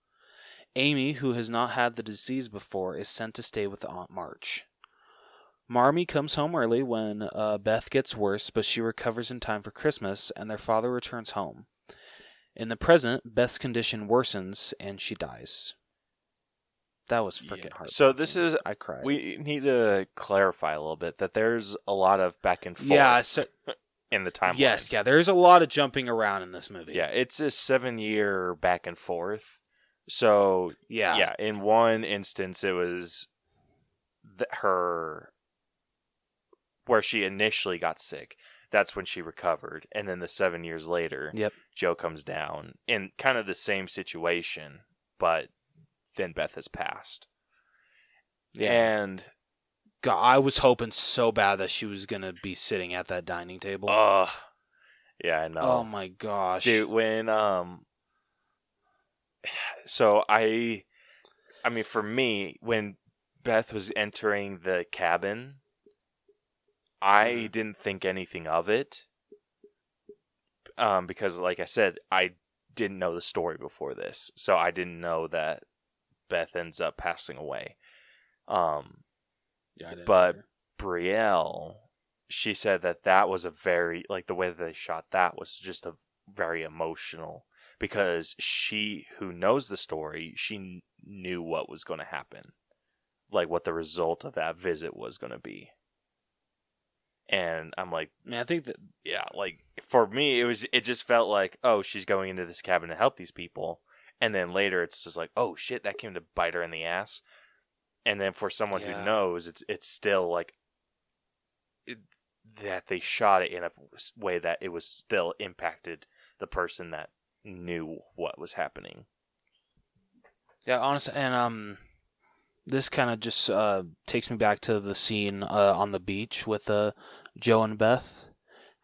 A: Amy, who has not had the disease before, is sent to stay with Aunt March. Marmee comes home early when uh, Beth gets worse, but she recovers in time for Christmas, and their father returns home. In the present, Beth's condition worsens and she dies. That was freaking
B: Yeah.
A: hard.
B: So this is
A: I cried.
B: we need to clarify a little bit that there's a lot of back and forth.
A: yeah, so, [LAUGHS]
B: in the timeline.
A: yes, yeah. There's a lot of jumping around in this movie.
B: Yeah, it's a seven year back and forth. So
A: yeah,
B: yeah, in one instance, it was th- her where she initially got sick. That's when she recovered, and then the seven years later,
A: Yep.
B: Jo comes down in kind of the same situation, but then Beth has passed,
A: yeah.
B: and
A: God, I was hoping so bad that she was gonna be sitting at that dining table.
B: uh yeah, I know.
A: oh my gosh,
B: dude when um [SIGHS] so i i mean for me when beth was entering the cabin i didn't think anything of it um because like i said i didn't know the story before this so i didn't know that beth ends up passing away um
A: Yeah,
B: but-
A: either.
B: Brielle, she said that that was a very like the way that they shot that was just a very emotional because she who knows the story she kn- knew what was going to happen, like what the result of that visit was going to be. And I'm like,
A: Man, I think that
B: yeah, like for me it was it just felt like oh she's going into this cabin to help these people, and then later it's just like oh shit that came to bite her in the ass, and then for someone
A: Yeah.
B: who knows it's it's still like it, that they shot it in a way that it was still impacted the person that knew what was happening.
A: Yeah, honestly, and um, this kind of just uh takes me back to the scene uh on the beach with uh Jo and Beth,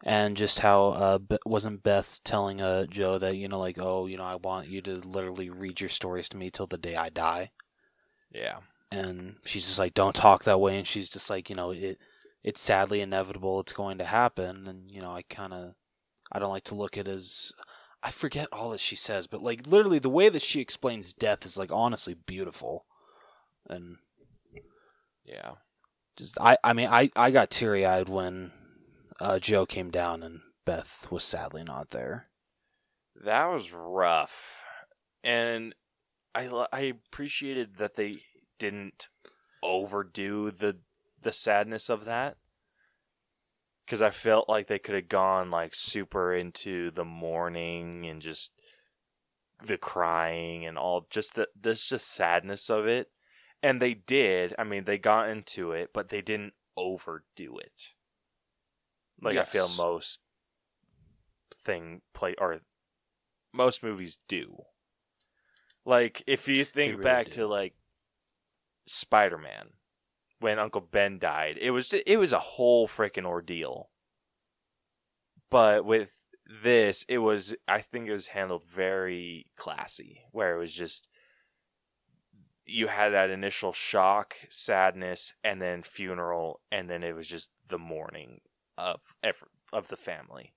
A: and just how uh Be- wasn't Beth telling uh Jo that you know like oh you know I want you to literally read your stories to me till the day I die,
B: Yeah,
A: and she's just like don't talk that way, and she's just like you know it it's sadly inevitable it's going to happen, and you know I kind of I don't like to look at it as I forget all that she says, but like literally the way that she explains death is like honestly beautiful. And
B: yeah,
A: just I I mean I I got teary eyed when uh, Jo came down and Beth was sadly not there.
B: that was rough, and I I appreciated that they didn't overdo the the sadness of that because I felt like they could have gone like super into the mourning and just the crying and all just the this just sadness of it. And they did. I mean, they got into it, but they didn't overdo it. Like I feel most thing play or most movies do. Like if you think
A: really
B: back
A: do.
B: to like Spider-Man when Uncle Ben died, it was it was a whole freaking ordeal. But with this, it was I think it was handled very classy, where it was just you had that initial shock, sadness, and then funeral, and then it was just the mourning of of the family.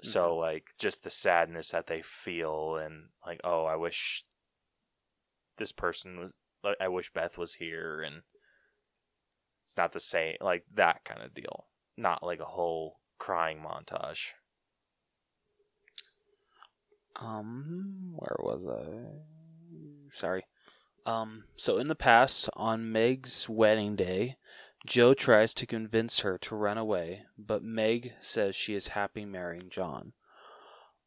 B: So like just the sadness that they feel, and like oh, I wish this person was. like, I wish Beth was here, and it's not the same. Like that kind of deal, not like a whole crying montage.
A: Um, where was I? Sorry. Um, so in the past, on Meg's wedding day, Jo tries to convince her to run away, but Meg says she is happy marrying John.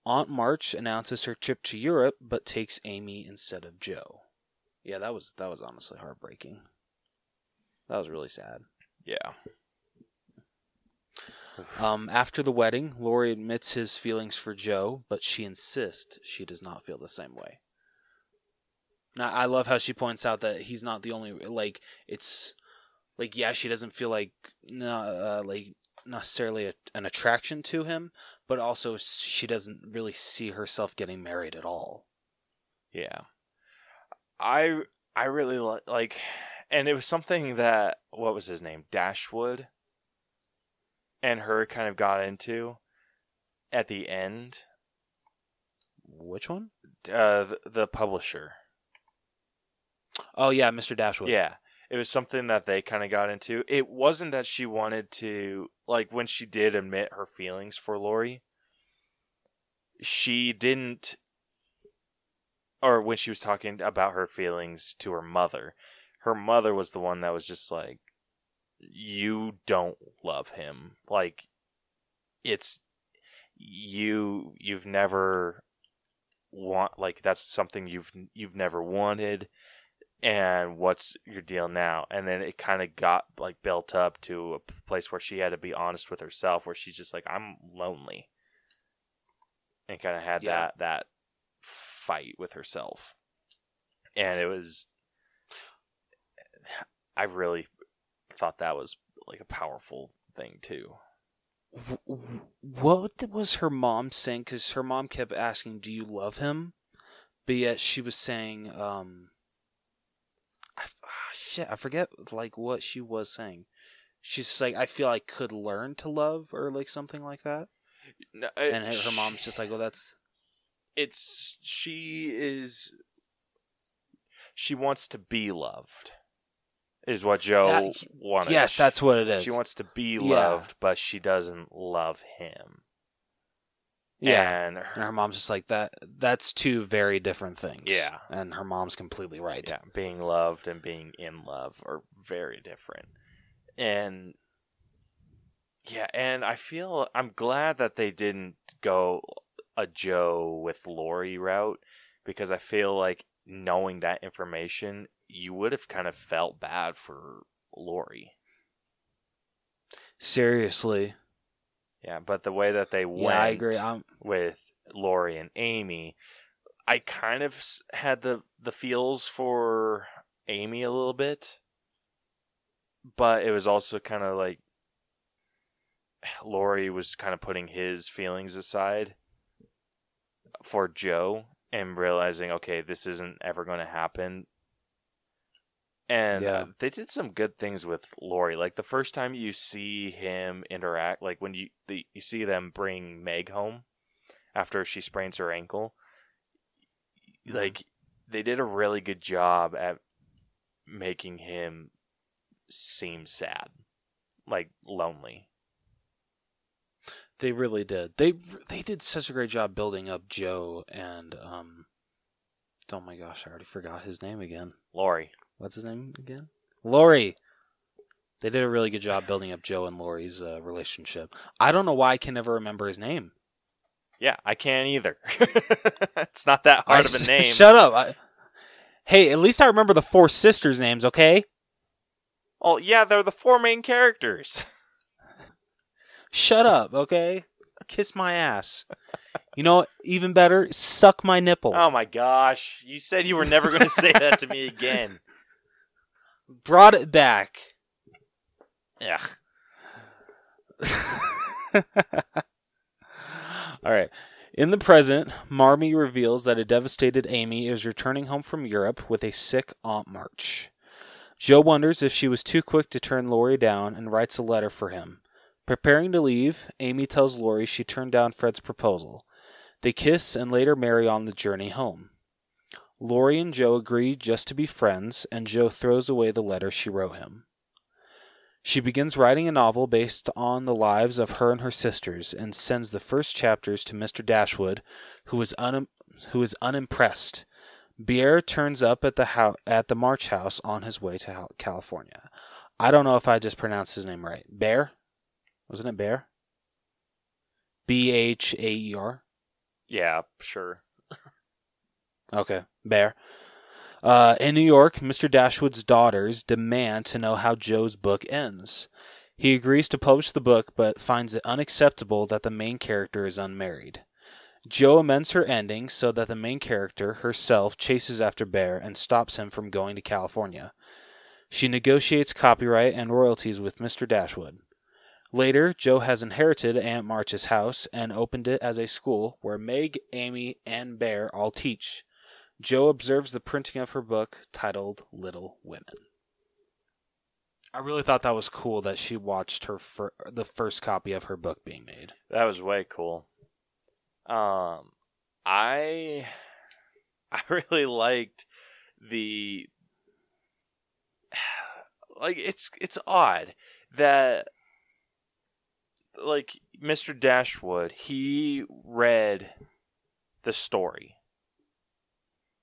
A: Aunt March announces her trip to Europe, but takes Amy instead of Jo. Yeah, that was that was honestly heartbreaking. That was really sad.
B: Yeah, [SIGHS]
A: Um, after the wedding, Laurie admits his feelings for Jo, but she insists she does not feel the same way. Now, I love how she points out that he's not the only like it's like yeah, she doesn't feel like no uh, like necessarily a, an attraction to him, but also she doesn't really see herself getting married at all.
B: yeah. I I really li- like, and it was something that what was his name Dashwood, and her kind of got into at the end.
A: Which one?
B: Uh, the, the publisher.
A: Oh yeah, Mr. Dashwood.
B: Yeah. It was something that they kind of got into. It wasn't that she wanted to, like, when she did admit her feelings for Laurie, she didn't, or when she was talking about her feelings to her mother, her mother was the one that was just like, you don't love him. Like, it's, you, you've never want, like, that's something you've, you've never wanted and what's your deal now and then it kind of got like built up to a place where she had to be honest with herself where she's just like i'm lonely and kind of had
A: Yeah.
B: that that fight with herself and it was i really thought that was like a powerful thing too
A: Wh- wh- What was her mom saying? Because her mom kept asking, "Do you love him?" But yet she was saying, um, I, ah, shit, I forget like what she was saying. She's like, I feel I could learn to love, or like something like that.
B: No,
A: And her, mom's just like, well, that's
B: it's she is she wants to be loved is what jo
A: That-
B: wanted
A: yes, that's what it is.
B: she wants to be
A: Yeah.
B: loved but she doesn't love him
A: yeah.
B: and
A: And
B: her,
A: her mom's just like that. That's two very different things.
B: Yeah.
A: and her mom's completely right.
B: yeah being loved and being in love are very different and yeah and i feel i'm glad that they didn't go a jo with laurie route because i feel like knowing that information you would have kind of felt bad for laurie
A: Seriously,
B: yeah but the way that they went
A: yeah, I agree. I'm,
B: with Laurie and Amy, I kind of had the the feels for Amy a little bit, but it was also kind of like Laurie was kind of putting his feelings aside for Jo and realizing, okay, this isn't ever going to happen. And
A: Yeah.
B: uh, they did some good things with Laurie. Like the first time you see him interact, like when you the, you see them bring Meg home after she sprains her ankle, like they did a really good job at making him seem sad, like lonely.
A: They really did. They they did such a great job building up Jo and um. Oh my gosh, I already forgot his name again.
B: Laurie,
A: What's his name again? Laurie. They did a really good job building up Jo and Laurie's uh, relationship. I don't know why I can never remember his name.
B: Yeah, I can't either. [LAUGHS] it's not that hard
A: I
B: of a name.
A: Shut up. I- hey, at least I remember the four sisters' names, okay?
B: Oh, yeah, they're the four main characters.
A: Shut up, okay? Kiss my ass. You know, even better, suck my nipple.
B: Oh my gosh. You said you were never going to say that to me again.
A: Brought it back.
B: Yeah. [LAUGHS]
A: All right. In the present, Marmee reveals that a devastated Amy is returning home from Europe with a sick Aunt March. Jo wonders if she was too quick to turn Laurie down and writes a letter for him. Preparing to leave, Amy tells Laurie she turned down Fred's proposal. They kiss and later marry on the journey home. Laurie and Jo agree just to be friends, and Jo throws away the letter she wrote him. She begins writing a novel based on the lives of her and her sisters and sends the first chapters to Mr. Dashwood, who is, un- who is unimpressed. Pierre turns up at the hou- at the March house on his way to California. I don't know if I just pronounced his name right. Bhaer? Wasn't it Bhaer? B H A E R?
B: Yeah, sure.
A: Okay, Bhaer. Uh, in New York, Mr. Dashwood's daughters demand to know how Jo's book ends. He agrees to publish the book, but finds it unacceptable that the main character is unmarried. Jo amends her ending so that the main character, herself, chases after Bhaer and stops him from going to California. She negotiates copyright and royalties with Mr. Dashwood. Later, Jo has inherited Aunt March's house and opened it as a school where Meg, Amy, and Bhaer all teach. Jo observes the printing of her book titled Little Women. I really thought that was cool that she watched her fir- the first copy of her book being made.
B: That was way cool. Um, I I [LAUGHS] really liked the [SIGHS] like it's it's odd that like Mr. Dashwood he read the story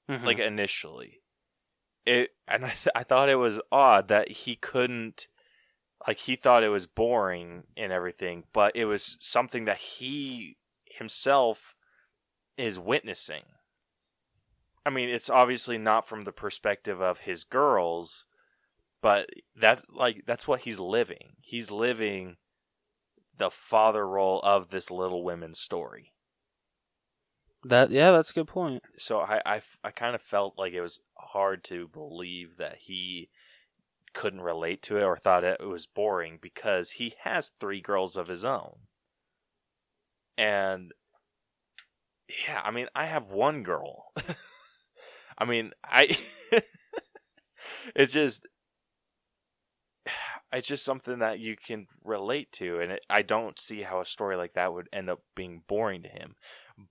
B: Mm-hmm. like initially. It and I, th- I thought it was odd that he couldn't like he thought it was boring and everything but it was something that he himself is witnessing. I mean it's obviously not from the perspective of his girls but that like that's what he's living. He's living the father role of this little women story
A: that yeah, that's a good point.
B: so I, I, I kind of felt like it was hard to believe that he couldn't relate to it or thought it was boring because he has three girls of his own. And yeah, I mean, I have one girl. [LAUGHS] I mean, I [LAUGHS] it's just it's just something that you can relate to and it, I don't see how a story like that would end up being boring to him.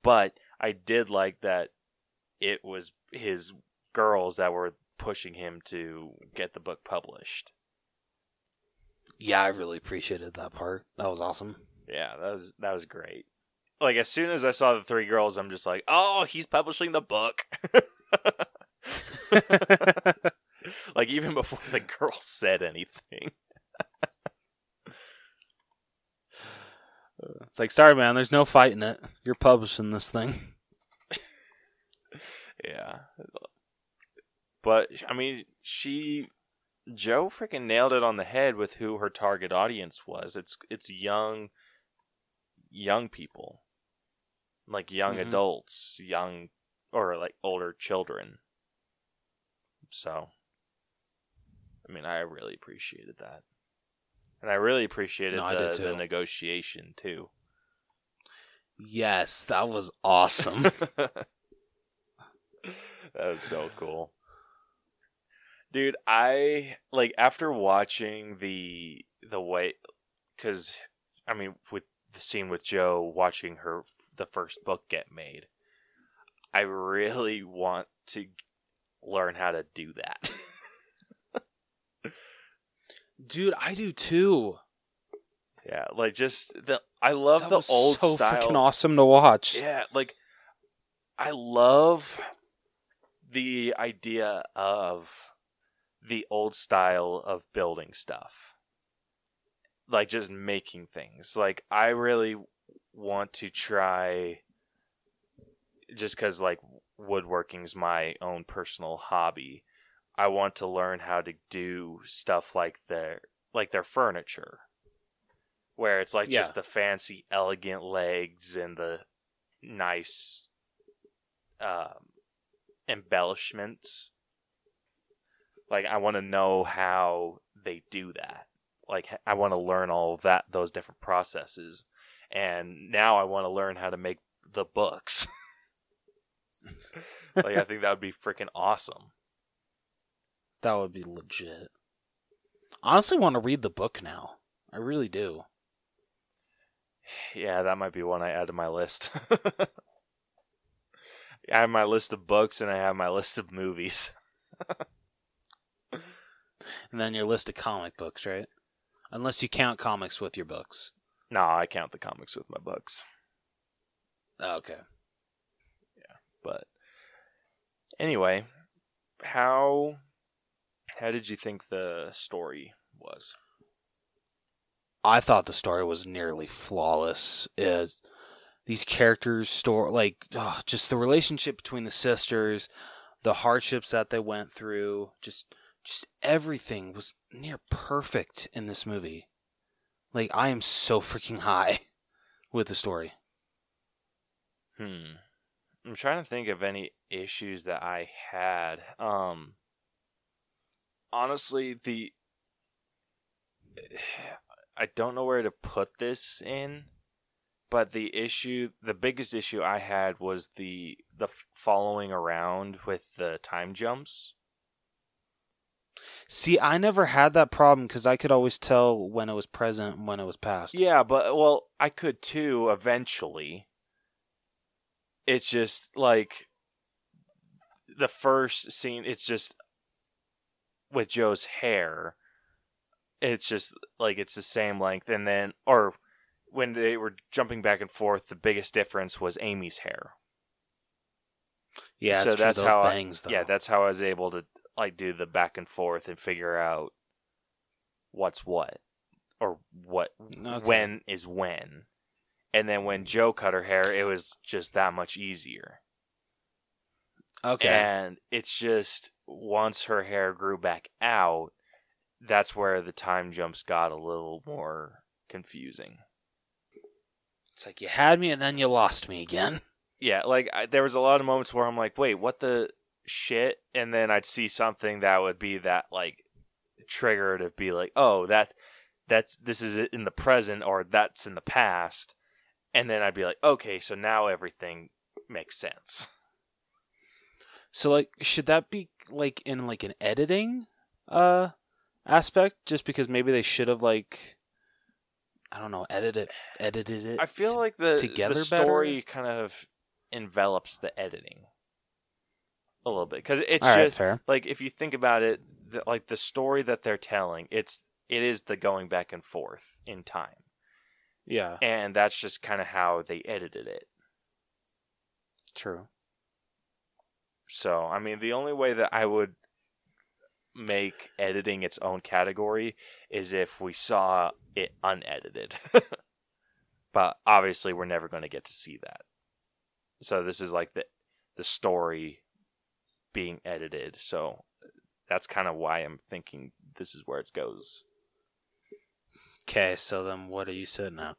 B: But I did like that it was his girls that were pushing him to get the book published.
A: Yeah, I really appreciated that part. That was awesome.
B: Yeah, that was that was great. Like as soon as I saw the three girls, I'm just like, "Oh, he's publishing the book." [LAUGHS] [LAUGHS] like even before the girl said anything.
A: It's like, sorry, man, there's no fighting it. You're publishing this thing. [LAUGHS]
B: Yeah. But I mean, she Jo freaking nailed it on the head with who her target audience was. It's it's young young people. Like young
A: Mhm.
B: adults, young or like older children. So I mean, I really appreciated that. And I really appreciated
A: No,
B: the, the negotiation too.
A: Yes, that was awesome. [LAUGHS]
B: that was so cool. Dude, I like after watching the the way cuz I mean with the scene with Jo watching her the first book get made. I really want to learn how to do that. [LAUGHS]
A: Dude, I do too.
B: yeah, like just the I love
A: That
B: the old
A: so
B: style.
A: freaking awesome to watch.
B: Yeah, like I love the idea of the old style of building stuff. like just making things. Like I really want to try just cuz like woodworking's my own personal hobby. I want to learn how to do stuff like their like their furniture. Where it's like
A: Yeah.
B: just the fancy elegant legs and the nice um embellishments. Like I want to know how they do that. Like I want to learn all of that those different processes. And now I want to learn how to make the books. [LAUGHS] like I think that would be freaking awesome.
A: That would be legit. Honestly, want to read the book now. I really do. [SIGHS]
B: Yeah, that might be one I add to my list. [LAUGHS] I have my list of books and I have my list of movies. [LAUGHS]
A: And then your list of comic books, right? Unless you count comics with your books.
B: No, I count the comics with my books.
A: Oh, okay.
B: Yeah, but anyway, how how did you think the story was?
A: I thought the story was nearly flawless. Is these characters store like oh, just the relationship between the sisters, the hardships that they went through, just just everything was near perfect in this movie. Like I am so freaking high [LAUGHS] with the story.
B: Hmm. I'm trying to think of any issues that I had. Um honestly, the [SIGHS] I don't know where to put this in, but the issue, the biggest issue I had was the the following around with the time jumps.
A: See, I never had that problem because I could always tell when it was present and when it was past.
B: Yeah, but well, I could too eventually. It's just like the first scene, it's just with Jo's hair. It's just like it's the same length and then or when they were jumping back and forth, the biggest difference was Amy's hair.
A: yeah.
B: so that's how
A: bangs
B: I, yeah, that's how I was able to like do the back and forth and figure out what's what or what
A: Okay.
B: when is when. And then when Jo cut her hair, it was just that much easier.
A: Okay.
B: And it's just once her hair grew back out, that's where the time jumps got a little more confusing.
A: It's like you had me and then you lost me again. [LAUGHS]
B: Yeah, like I, there was a lot of moments where I'm like, "Wait, what the shit?" And then I'd see something that would be that like trigger to be like, "Oh, that that's this is in the present or that's in the past." And then I'd be like, "Okay, so now everything makes sense."
A: So like should that be like in like an editing uh aspect just because maybe they should have like I don't know, edited edited it.
B: I feel
A: to-
B: like the
A: together
B: the story kind of envelops the editing a little bit because it's
A: All right,
B: just
A: fair.
B: like if you think about it, the, like the story that they're telling, it's it is the going back and forth in time.
A: Yeah,
B: and that's just kind of how they edited it.
A: true.
B: So, I mean, the only way that I would make editing its own category is if we saw it unedited. [LAUGHS] but obviously, we're never going to get to see that. So, this is like the the story being edited. So, that's kind of why I'm thinking this is where it goes.
A: Okay, so then what are you sitting at?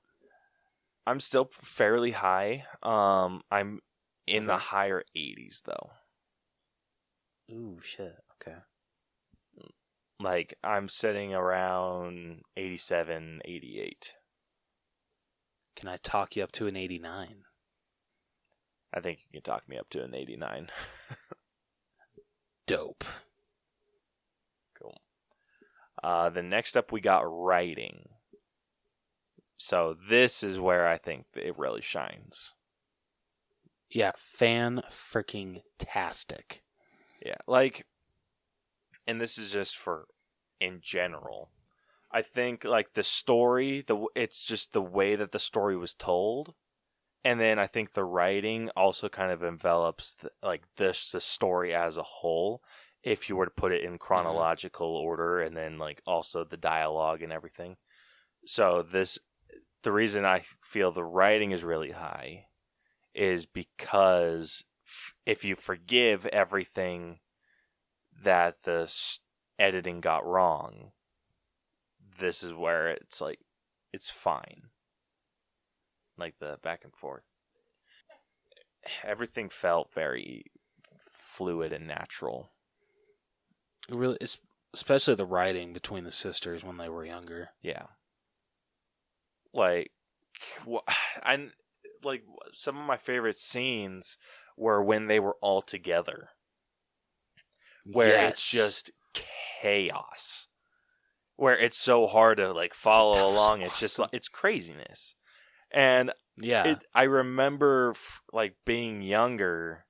B: I'm still fairly high. Um, I'm in the
A: Mhm.
B: higher 80s though.
A: Ooh, shit. Okay.
B: like I'm sitting around 87, 88.
A: Can I talk you up to an 89?
B: I think you can talk me up to an 89. [LAUGHS]
A: Dope.
B: cool. Uh, the next up, we got writing. So this is where I think it really shines.
A: Yeah, fan freaking tastic.
B: Yeah, like, and this is just for in general. I think like the story, the it's just the way that the story was told, and then I think the writing also kind of envelops the, like this the story as a whole. If you were to put it in mm-hmm. chronological order, and then like also the dialogue and everything, So this the reason I feel the writing is really high is because if you forgive everything that the editing got wrong, this is where it's like it's fine. Like the back and forth. Everything felt very fluid and natural.
A: It really, especially the writing between the sisters when they were younger.
B: Yeah. Like, I [SIGHS] like some of my favorite scenes were when they were all together, where it's just chaos, where it's so hard to like follow along. It's just like it's craziness, and
A: yeah,
B: it, I remember f- like being younger.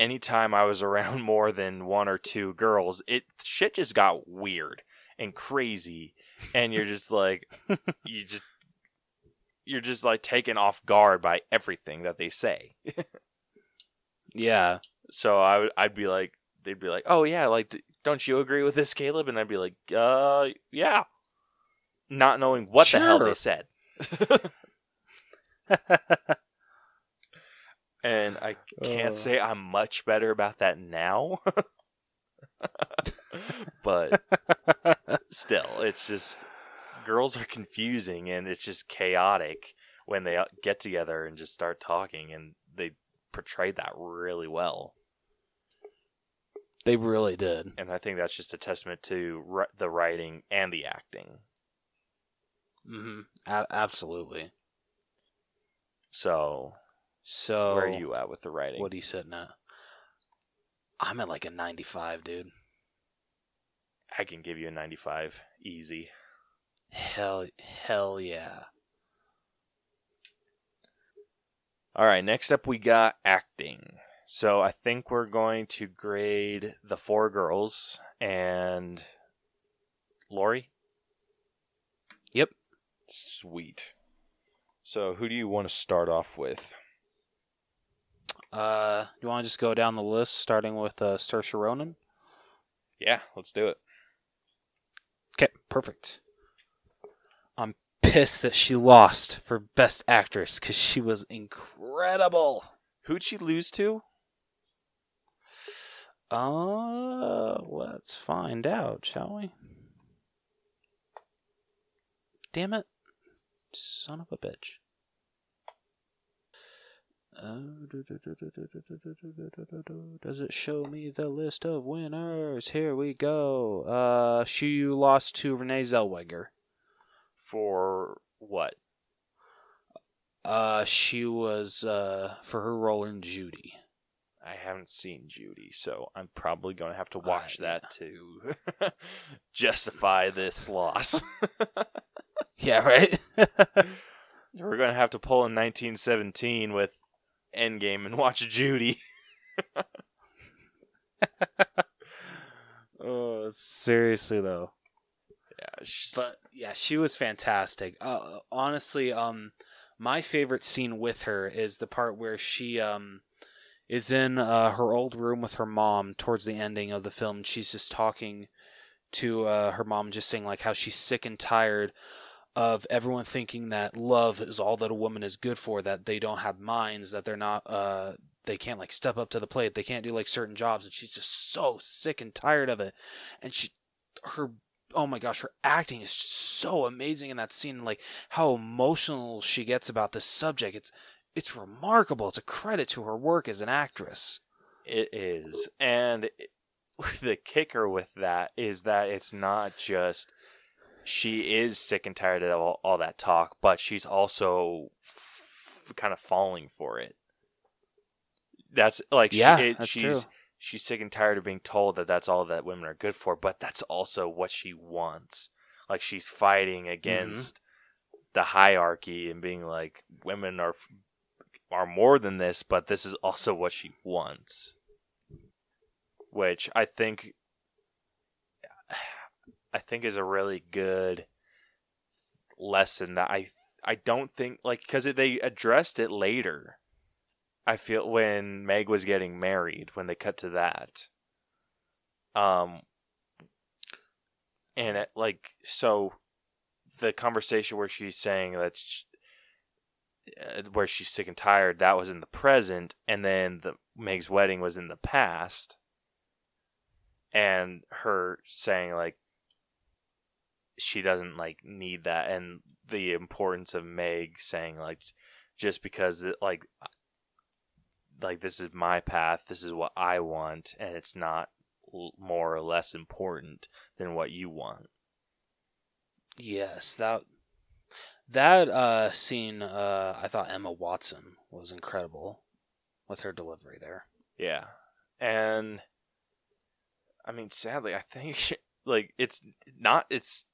B: Anytime I was [LAUGHS] around more than one or two girls, it shit just got weird and crazy, and you're just like, [LAUGHS] you just, you're just like taken off guard by everything that they say.
A: yeah. [LAUGHS]
B: So I would, I'd be like, they'd be like, oh yeah, like, don't you agree with this, Caleb? And I'd be like, uh, yeah, not knowing what the hell they said. [LAUGHS] and I can't
A: Uh.
B: say I'm much better about that now. [LAUGHS] but still, it's just girls are confusing and it's just chaotic when they uh, get together and just start talking and they portrayed that really well.
A: They really did.
B: And I think that's just a testament to the writing and the acting.
A: hmm A- absolutely.
B: So,
A: So
B: where are you at with the writing?
A: What are you sitting at? I'm at like a 95, dude.
B: I can give you a 95 easy.
A: Hell, hell yeah.
B: All right, next up we got acting. So I think we're going to grade the four girls and Laurie.
A: Yep.
B: Sweet. So who do you want to start off with?
A: Uh, you want to just go down the list, starting with uh, Saoirse Ronan?
B: Yeah, let's do it.
A: Okay, perfect. Pissed that she lost for Best Actress because she was incredible.
B: Who'd she lose to?
A: Uh, let's find out, shall we? Damn it. Son of a bitch. Does it show me the list of winners? Here we go. Uh, she lost to Renee Zellweger.
B: For what?
A: Uh, she was uh for her role in Judy.
B: I haven't seen Judy, so I'm probably going to have to watch that to [LAUGHS] justify this loss. [LAUGHS]
A: Yeah, right. [LAUGHS]
B: We're going to have to pull in 1917 with Endgame and watch Judy.
A: oh, seriously though.
B: Yeah,
A: But yeah, she was fantastic. Uh, honestly, um, my favorite scene with her is the part where she um is in uh, her old room with her mom towards the ending of the film. She's just talking to uh, her mom, just saying like how she's sick and tired of everyone thinking that love is all that a woman is good for. That they don't have minds. That they're not. Uh, they can't like step up to the plate. They can't do like certain jobs, and she's just so sick and tired of it. And she, her oh my gosh, her acting is so amazing in that scene. Like how emotional she gets about this subject. It's it's remarkable. It's a credit to her work as an actress.
B: it is. And it- [LAUGHS] the kicker with that is that it's not just she is sick and tired of all, all that talk, but she's also f- kind of falling for it. That's like she-
A: Yeah,
B: it,
A: that's
B: she's
A: true.
B: She's sick and tired of being told that that's all that women are good for, but that's also what she wants. Like she's fighting mm-hmm. against the hierarchy and being like women are are more than this, but this is also what she wants. Which I think I think is a really good lesson that I I don't think like because they addressed it later. I feel when Meg was getting married when they cut to that. Um and it, like so the conversation where she's saying that sh uh, where she's sick and tired that was in the present and then the Meg's wedding was in the past and her saying like she doesn't like need that and the importance of Meg saying like just because it, like like this is my path this is what I want and it's not l- more or less important than what you want
A: Yes, that that uh, scene. Uh, I thought Emma Watson was incredible with her delivery there.
B: Yeah. And I mean sadly I think [LAUGHS] like it's not it's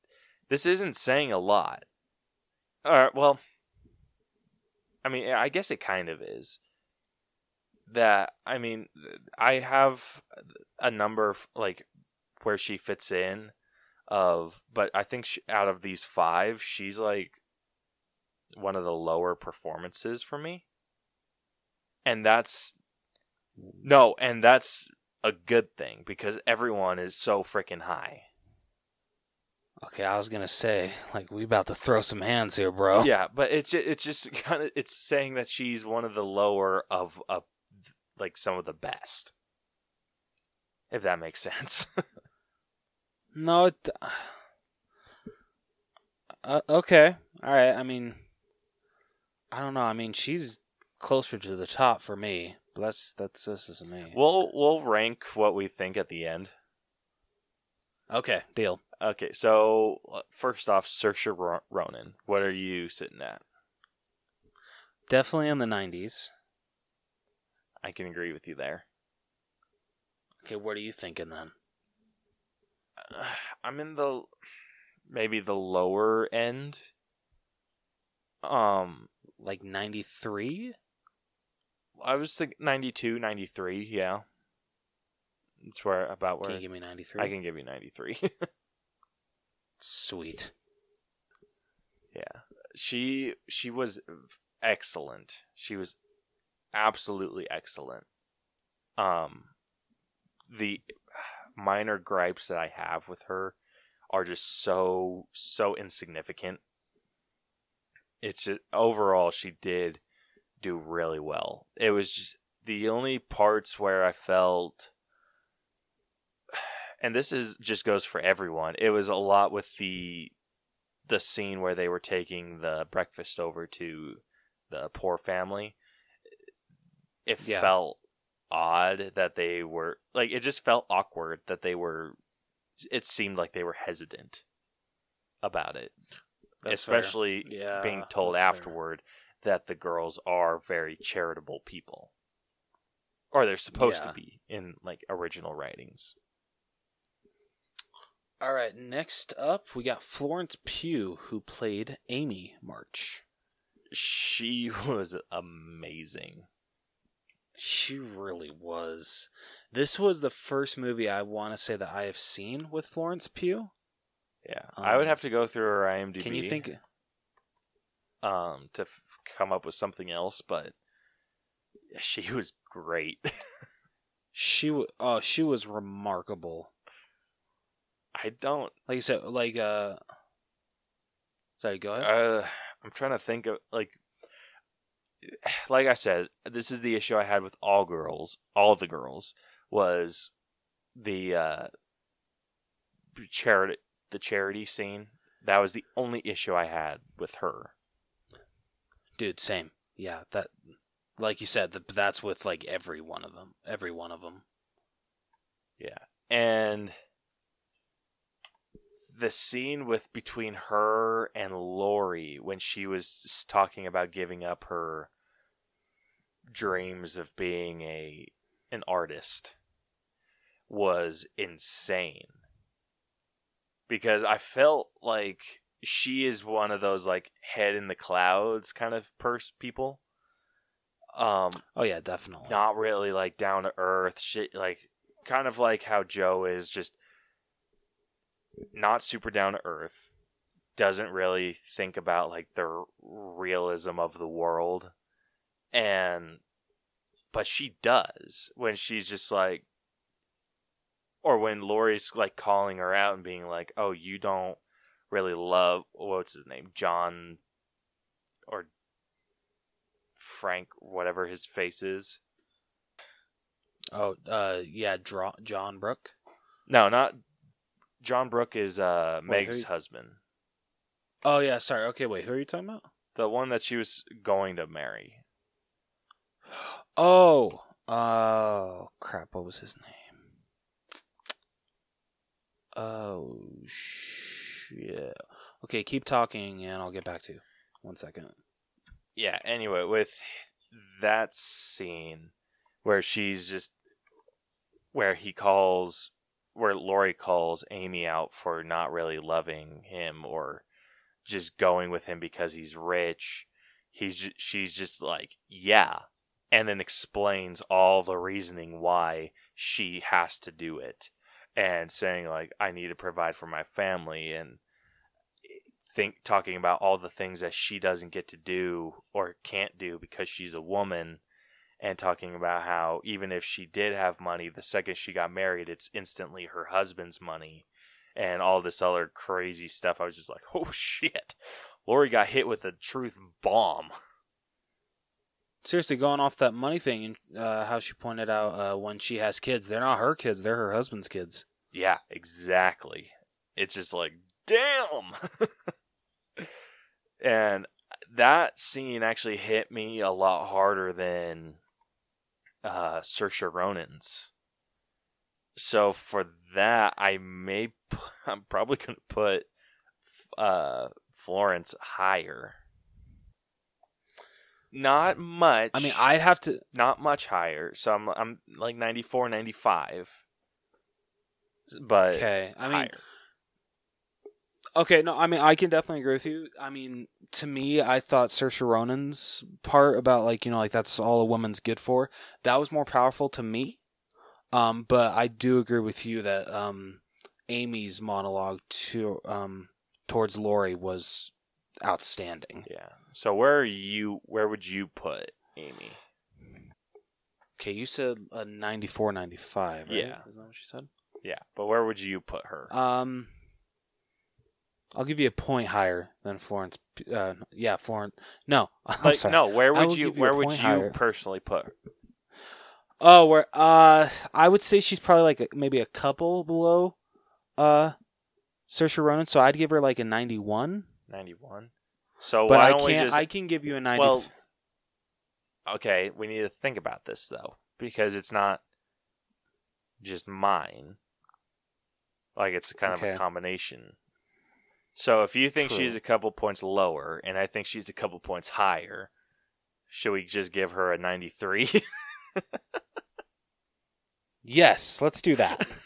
B: this isn't saying a lot. All right, well I mean I guess it kind of is. That I mean I have a number of like where she fits in of but I think she, out of these 5 she's like one of the lower performances for me. And that's no, and that's a good thing because everyone is so freaking high.
A: Okay, I was gonna say like we about to throw some hands here, bro.
B: Yeah, but it's it's just [LAUGHS] kind of it's saying that she's one of the lower of of like some of the best. If that makes sense. [LAUGHS]
A: No, it. Uh, okay, all right. I mean, I don't know. I mean, she's closer to the top for me, but that's that's this is me.
B: we'll we'll rank what we think at the end.
A: okay, deal.
B: Okay, so uh, first off, Saoirse Ro- Ronan. What are you sitting at?
A: Definitely in the '90s.
B: I can agree with you there.
A: Okay, what are you thinking then? [SIGHS]
B: I'm in the maybe the lower end. Um,
A: Like '93?
B: I was thinking 92, 93, yeah. That's where about
A: Can
B: where
A: you give me '93?
B: I can give you 93. [LAUGHS]
A: Sweet.
B: yeah. She she was excellent. She was absolutely excellent. Um the minor gripes that I have with her are just so so insignificant. It's just overall she did do really well. It was just the only parts where I felt and this is just goes for everyone. It was a lot with the the scene where they were taking the breakfast over to the poor family. It
A: Yeah.
B: felt odd that they were like it just felt awkward that they were it seemed like they were hesitant about it
A: That's
B: especially
A: Yeah,
B: being told
A: that's fair.
B: afterward that the girls are very charitable people or they're supposed
A: Yeah.
B: to be in like original writings
A: All right, next up we got Florence Pugh, who played Amy March.
B: she [LAUGHS] was amazing
A: She really was. This was the first movie I want to say that I have seen with Florence Pugh.
B: yeah i would
A: Um,
B: have to go through her imdb
A: Can you think?
B: um to f- come up with something else but she was great
A: She w- oh she was remarkable.
B: i don't
A: Like you said, like uh. Sorry, go ahead.
B: Uh, I'm trying to think of like, like I said, this is the issue I had with all girls. All the girls was the uh, charity, the charity scene. That was the only issue I had with her.
A: Dude, same. Yeah, that. Like you said, that that's with like every one of them. Every one of them.
B: Yeah, and the scene with between her and Laurie when she was talking about giving up her dreams of being a an artist was insane because I felt like she is one of those like head in the clouds kind of purse people um
A: Oh yeah, definitely.
B: not really like down to earth shit like kind of like how jo is just not super down to earth doesn't really think about like the realism of the world and but she does when she's just like or when Laurie's like calling her out and being like, "Oh, you don't really love what's his name, John or Frank, whatever his face is.
A: Oh, uh, yeah, John Brooke.
B: No, not John Brooke is uh
A: Wait,
B: Meg's
A: who-
B: husband,
A: Oh yeah, sorry. Okay, wait, who are you talking about?
B: the one that she was going to marry.
A: Oh, oh crap! What was his name? Oh shit. Okay, keep talking, and I'll get back to you. One second.
B: yeah anyway with that scene where she's just where he calls where Laurie calls Amy out for not really loving him or just going with him because he's rich he's she's just like yeah and then explains all the reasoning why she has to do it and saying like I need to provide for my family and eh, think talking about all the things that she doesn't get to do or can't do because she's a woman and talking about how even if she did have money the second she got married it's instantly her husband's money. And all this other crazy stuff i was just like [LAUGHS] oh shit. Laurie got hit with a truth bomb.
A: Seriously, going off that money thing and uh, how she pointed out uh, when she has kids, they're not her kids; they're her husband's kids.
B: yeah exactly. It's just like damn! [LAUGHS] And that scene actually hit me a lot harder than uh Saoirse Ronan's. So for that, I may p- [LAUGHS] I'm probably gonna put uh Florence higher. Not much.
A: I mean, I'd have to.
B: not much higher. So I'm I'm like 94, 95. But
A: Okay, I mean,
B: higher.
A: Okay, no, I mean I can definitely agree with you. I mean, to me, I thought Saoirse Ronan's part about like you know like that's all a woman's good for that was more powerful to me. Um, but I do agree with you that um, Amy's monologue to um towards Laurie was outstanding.
B: Yeah. So where are you? Where would you put Amy?
A: Okay, you said a 94, 95, right?
B: Yeah.
A: is that what you said?
B: Yeah, but where would you put her?
A: Um, I'll give you a point higher than Florence. Uh, yeah, Florence. No, [LAUGHS] I'm
B: like
A: sorry.
B: no, where would you?
A: you
B: where would you
A: higher.
B: personally put her?
A: Oh, where uh, I would say she's probably like a, maybe a couple below, uh, Saoirse Ronan. So I'd give her like a ninety-one.
B: Ninety-one. So
A: but
B: why
A: I can't.
B: just?
A: I can give you a ninety.
B: well, okay, we need to think about this though because it's not just mine. Like it's kind of a combination. So if you think
A: True.
B: she's a couple points lower and I think she's a couple points higher, should we just give her a ninety-three?
A: yes, let's do that. [LAUGHS]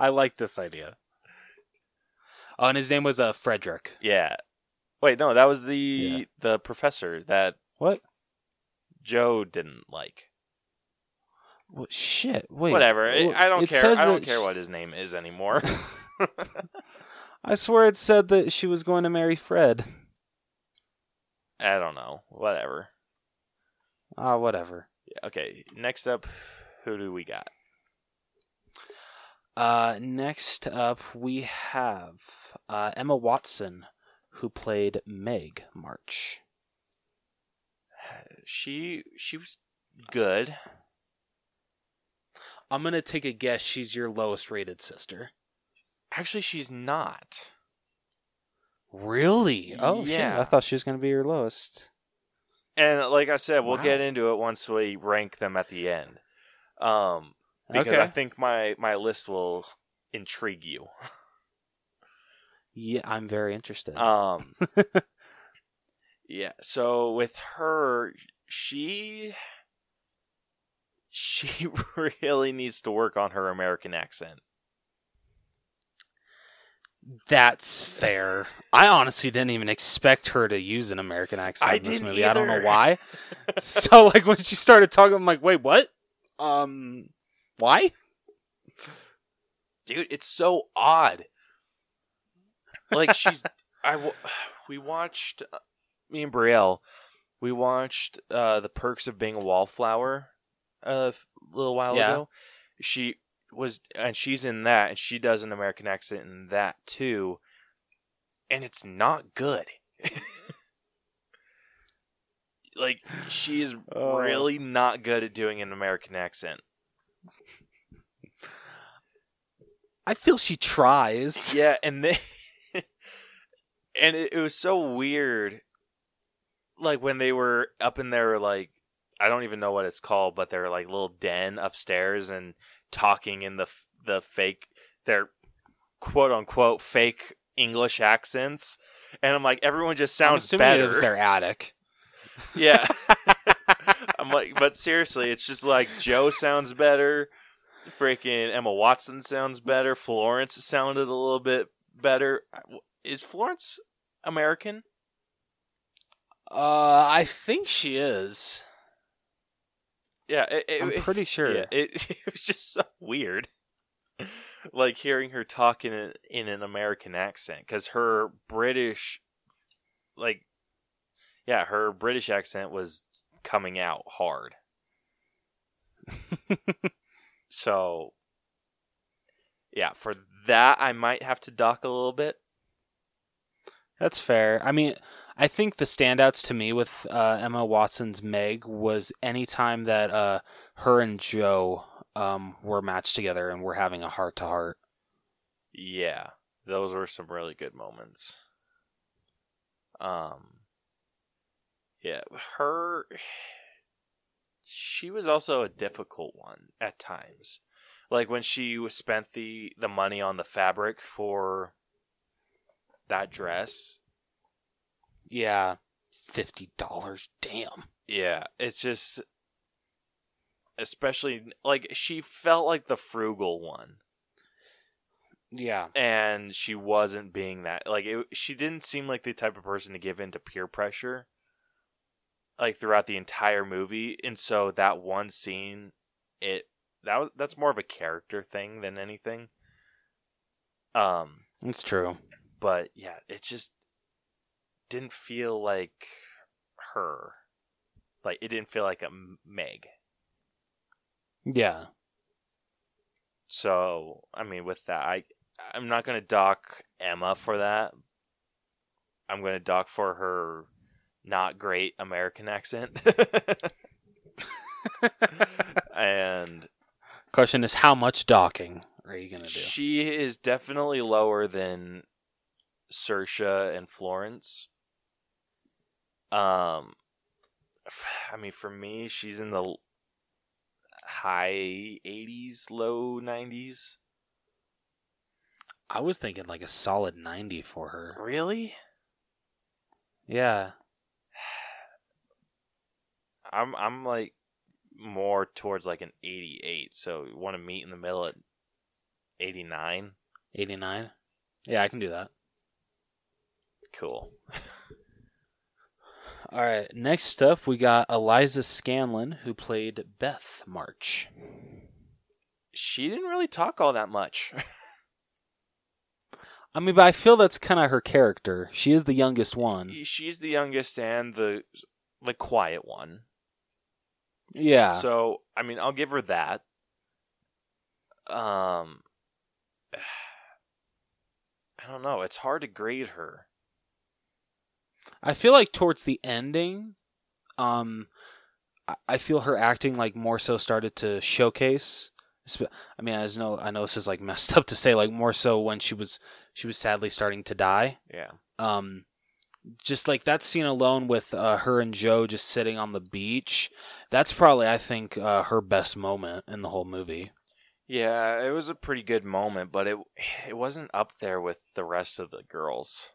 A: I like this idea. Oh, and his name was uh Frederick.
B: yeah. Wait, no, that was the
A: Yeah.
B: the professor that
A: What?
B: Jo didn't like.
A: What shit? Wait.
B: Whatever. I-
A: well,
B: I don't care. I don't care what his name is anymore. [LAUGHS]
A: I swear it said that she was going to marry Fred.
B: I don't know. Whatever.
A: Ah, whatever.
B: Yeah, okay. Next up, who do we got?
A: Uh, next up, we have uh, Emma Watson, who played Meg March.
B: She she was good.
A: I'm gonna take a guess. She's your lowest rated sister.
B: Actually, she's not.
A: Really? Oh, shit.
B: Yeah.
A: I thought she was gonna be your lowest.
B: And like I said, we'll
A: Wow.
B: get into it once we rank them at the end. Um, because
A: Okay.
B: I think my my list will intrigue you.
A: Yeah, I'm very interested.
B: Um, [LAUGHS] yeah. So with her, she she [LAUGHS] really needs to work on her American accent.
A: That's fair. I honestly didn't even expect her to use an American accent
B: I
A: in this movie. I don't know why. [LAUGHS] so like when she started talking, I'm like, wait, what? Um, why?
B: dude it's so odd like she's [LAUGHS] I [SIGHS] we watched uh, me and brielle we watched uh the perks of being a wallflower a little while
A: Yeah.
B: ago she was and she's in that and she does an American accent in that too and it's not good. [LAUGHS] like she is
A: Oh.
B: really not good at doing an American accent.
A: I feel she tries.
B: Yeah, and then [LAUGHS] and it, it was so weird like when they were up in their like I don't even know what it's called, but they're like little den upstairs and talking in the the fake their quote unquote fake English accents. And I'm like, everyone just
A: I'm
B: sounds
A: assuming
B: better.
A: it was their attic. [LAUGHS]
B: Yeah. [LAUGHS] I'm like, but seriously, it's just like Jo sounds better. Freaking Emma Watson sounds better. Florence sounded a little bit better. Is Florence American?
A: Uh, I think she is.
B: Yeah, it, it,
A: I'm pretty sure.
B: yeah, it, [LAUGHS] it was just so weird. like hearing her talk in, a, in an American accent because her British, like, yeah, her British accent was coming out hard. [LAUGHS] so, yeah, for that I might have to dock a little bit.
A: That's fair. I mean, I think the standouts to me with uh, Emma Watson's Meg was any time that uh, her and Jo um, were matched together and were having a heart to heart.
B: Yeah, those were some really good moments. Um, yeah, her. She was also a difficult one at times, like when she spent the the money on the fabric for that dress.
A: Yeah, fifty dollars. Damn.
B: Yeah, it's just, especially like she felt like the frugal one.
A: Yeah.
B: and she wasn't being that like it, she didn't seem like the type of person to give in to peer pressure like throughout the entire movie and so that one scene it that that's more of a character thing than anything um
A: It's true.
B: but yeah it's just didn't feel like her like it didn't feel like a meg
A: Yeah.
B: So, I mean, with that, I I'm not gonna dock Emma for that. I'm gonna dock for her not great American accent. [LAUGHS] and
A: Question is, how much docking are you gonna do?
B: she is definitely lower than Saoirse and Florence. Um, I mean, for me, she's in the high 80s, low 90s.
A: I was thinking like a solid ninety for her.
B: Really?
A: Yeah. [SIGHS]
B: I'm I'm like more towards like an 88. So you want to meet in the middle at 89?
A: Eighty nine. Yeah, I can do that.
B: Cool. [LAUGHS]
A: All right. Next up, we got Eliza Scanlen, who played Beth March.
B: She didn't really talk all that much.
A: I mean, but I feel that's kind of her character. She is the youngest one.
B: She's the youngest and the the quiet one.
A: Yeah.
B: So, I mean, I'll give her that. Um [SIGHS] I don't know. It's hard to grade her.
A: I feel like towards the ending, um, I- feel her acting like more so started to showcase. I mean, I know I know this is like [LAUGHS] messed up to say, like more so when she was she was sadly starting to die.
B: Yeah.
A: Um, just like that scene alone with uh, her and Jo just sitting on the beach. That's probably I think uh, her best moment in the whole movie.
B: Yeah, it was a pretty good moment, but it it wasn't up there with the rest of the girls.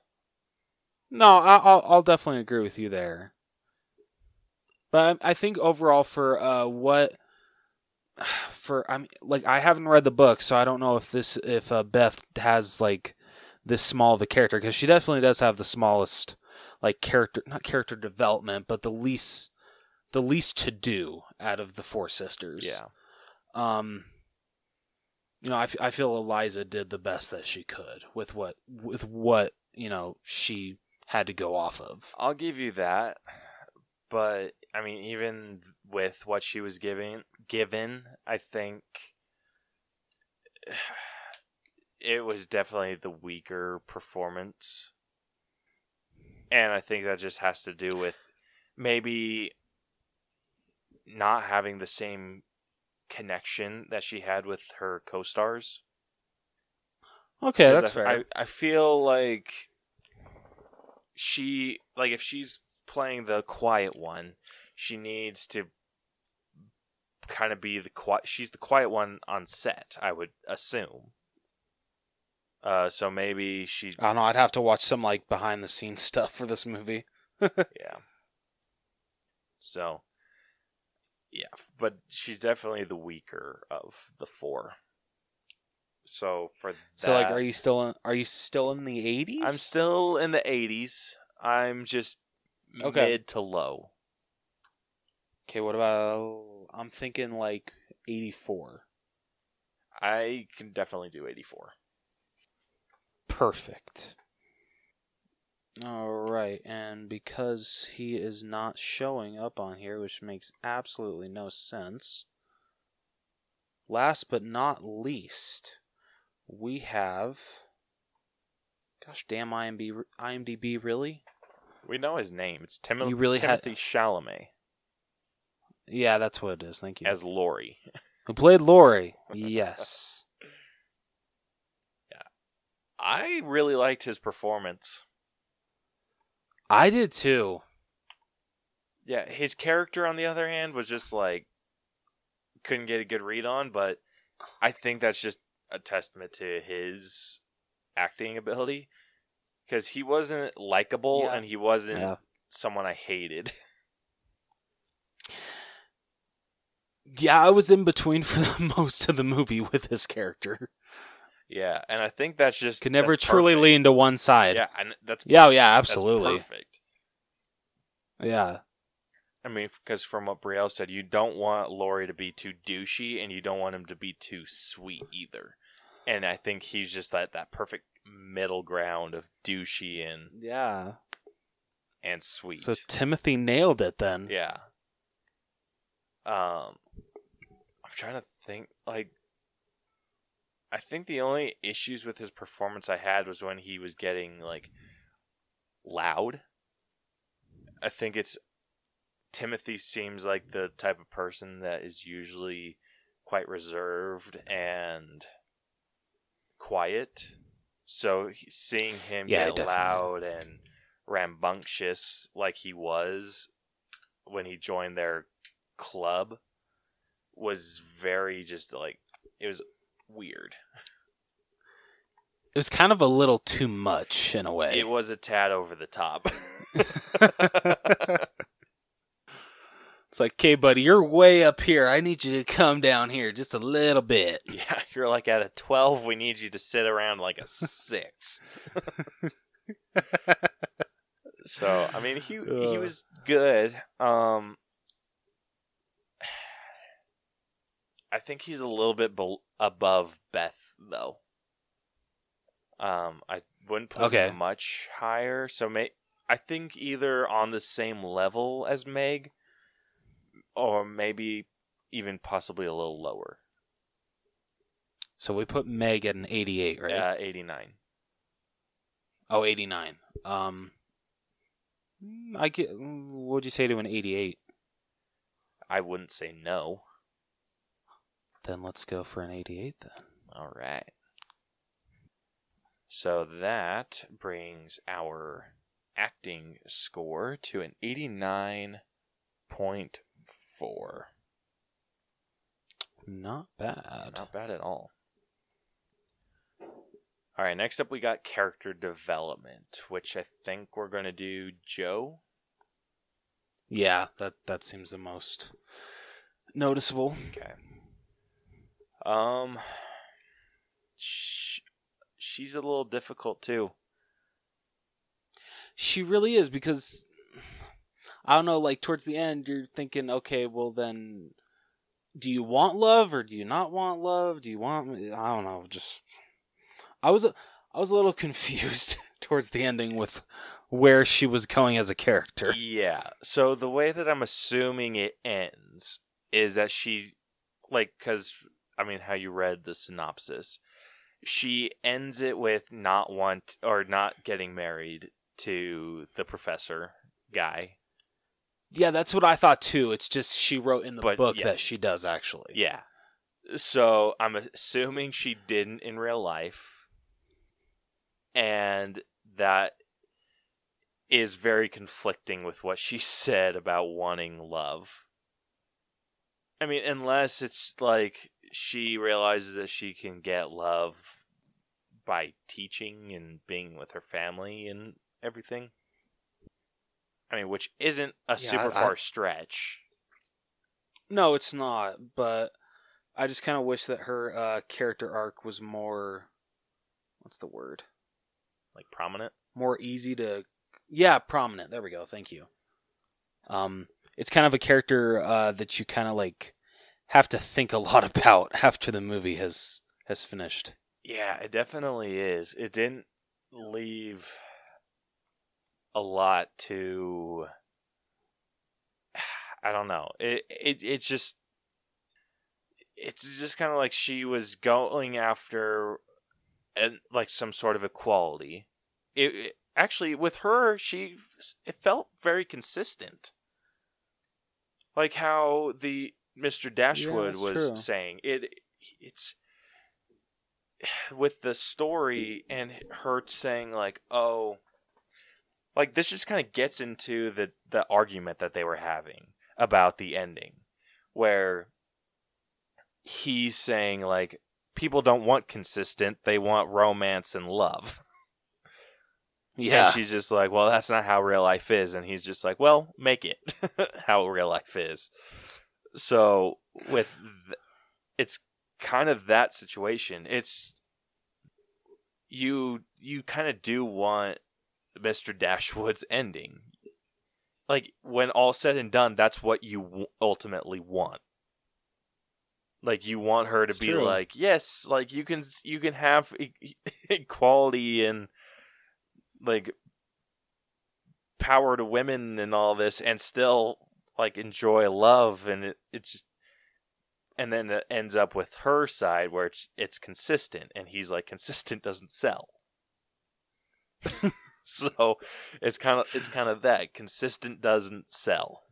A: No, I- I'll I'll definitely agree with you there. But I I think overall for uh what [SIGHS] for I'm like I haven't read the book, so I don't know if this if uh, Beth has like this small of a character because she definitely does have the smallest like character not character development, but the least the least to do out of the four sisters.
B: Yeah.
A: Um, you know, I, f- I feel Eliza did the best that she could with what with what you know she had to go off of.
B: I'll give you that. But I mean even with what she was giving given, I think [SIGHS] it was definitely the weaker performance. And I think that just has to do with maybe not having the same connection that she had with her co-stars.
A: Okay, that's
B: I,
A: fair.
B: I, I feel like she like if she's playing the quiet one, she needs to kind of be the quiet. She's the quiet one on set, I would assume. Uh, so maybe she,
A: I don't know. I'd have to watch some like behind the scenes [LAUGHS] stuff for this movie. [LAUGHS]
B: yeah. So, yeah, but she's definitely the weaker of the four. So for
A: So like, are you still in, are you still in the eighties?
B: I'm still in the 80s. I'm just
A: Okay.
B: mid to low.
A: Okay, what about? I'm thinking like eighty four.
B: I can definitely do 84.
A: Perfect. All right, and because he is not showing up on here, which makes absolutely no sense. Last but not least, we have. Gosh damn, IMDb, IMDb really?
B: We know his name. It's Tim-
A: You really had-
B: Timothy Chalamet
A: Yeah, that's what it is. Thank you.
B: as Laurie. [LAUGHS]
A: Who played Laurie? [LAUGHS] Yes. Yeah.
B: I really liked his performance.
A: I did too.
B: Yeah, his character on the other hand was just like couldn't get a good read on, but I think that's just a testament to his acting ability because he wasn't likable
A: Yeah.
B: and he wasn't
A: Yeah.
B: someone I hated. [LAUGHS]
A: Yeah, I was in between for [LAUGHS] the most of the movie with his character.
B: yeah, and I think that's just
A: Could never truly
B: perfect.
A: lean to one side.
B: Yeah, and that's
A: Yeah, oh, yeah,
B: that's
A: absolutely.
B: perfect.
A: Yeah.
B: I mean, because from what Brielle said, you don't want Laurie to be too douchey, and you don't want him to be too sweet either. And I think he's just that that perfect middle ground of douchey and
A: Yeah.
B: and sweet.
A: So Timothy nailed it then.
B: yeah. Um, I'm trying to think. Like, I think the only issues with his performance I had was when he was getting like loud. I think it's Timothy seems like the type of person that is usually quite reserved and quiet. So he- seeing him
A: Yeah,
B: get
A: definitely.
B: loud and rambunctious like he was when he joined their club was very just like it was weird.
A: It was kind of a little too much in a way.
B: It was a tad over the top. [LAUGHS] [LAUGHS]
A: it's like, okay, buddy, you're way up here. I need you to come down here just a little bit. [LAUGHS]
B: yeah, you're like at a 12, we need you to sit around like a 6. so, I mean, he he was good. Um [SIGHS] I think he's a little bit bel above Beth though. Um I wouldn't put
A: Okay.
B: him much higher, so may I think either on the same level as Meg or maybe even possibly a little lower.
A: So we put Meg at an 88, right?
B: Uh, 89.
A: Oh, 89. Um, I get. What'd you say to an 88?
B: I wouldn't say no.
A: Then let's go for an 88 then.
B: All right. So that brings our acting score to an 89.4.
A: Not bad.
B: Not bad at all. All right, next up we got character development, which I think we're going to do Jo.
A: Yeah, that that seems the most noticeable.
B: Okay. Um sh- she's a little difficult too.
A: She really is because I don't know. Like towards the end, you're thinking, okay, well then, do you want love or do you not want love? Do you want? I don't know. Just I was I was a little [LAUGHS] confused towards the ending with where she was going as a character.
B: Yeah. So the way that I'm assuming it ends is that she, like, because I mean, how you read the synopsis. She ends it with not want or not getting married to the professor guy.
A: Yeah, that's what I thought too. It's just she wrote in the
B: But,
A: book
B: yeah.
A: that she does actually.
B: Yeah. So I'm assuming she didn't in real life. And that is very conflicting with what she [LAUGHS] said about wanting love. I mean, unless it's like she realizes that she can get love by teaching and being with her family and everything. I mean, which isn't a
A: Yeah,
B: super
A: I-
B: far stretch.
A: No, it's not. But I just kind of wish that her uh, character arc was more. What's the word?
B: Like prominent.
A: More easy to. Yeah, prominent. There we go. Thank you. Um, it's kind of a character uh, that you kind of like have to think a lot [LAUGHS] about after the movie has has finished.
B: Yeah, it definitely is. It didn't leave a lot to [SIGHS] I don't know. It it it's just it's just kind of like she was going after and like some sort of equality. It, it actually with her she it felt very consistent. Like how the Mr. Dashwood
A: that's
B: was
A: true.
B: saying it it's [SIGHS] with the story and her saying like oh like this just kind of gets into the the argument that they were having about the ending where he's saying like people don't want consistent they want romance and love. Yeah. and she's just like well that's not how real life is. And he's just like well make it [LAUGHS] how real life is. So with th- it's kind of that situation. It's you you kind of do want Mr. Dashwood's ending. Like when all said and done, that's what you w- ultimately want. Like you want her to
A: It's
B: be
A: true.
B: like, yes, like you can you can have e- [LAUGHS] equality and like power to women and all this, and still like enjoy love, and it, it's and then it ends up with her side where it's it's consistent, and he's like, consistent doesn't sell. [LAUGHS] [LAUGHS] so it's kind of it's kind of that consistent doesn't sell.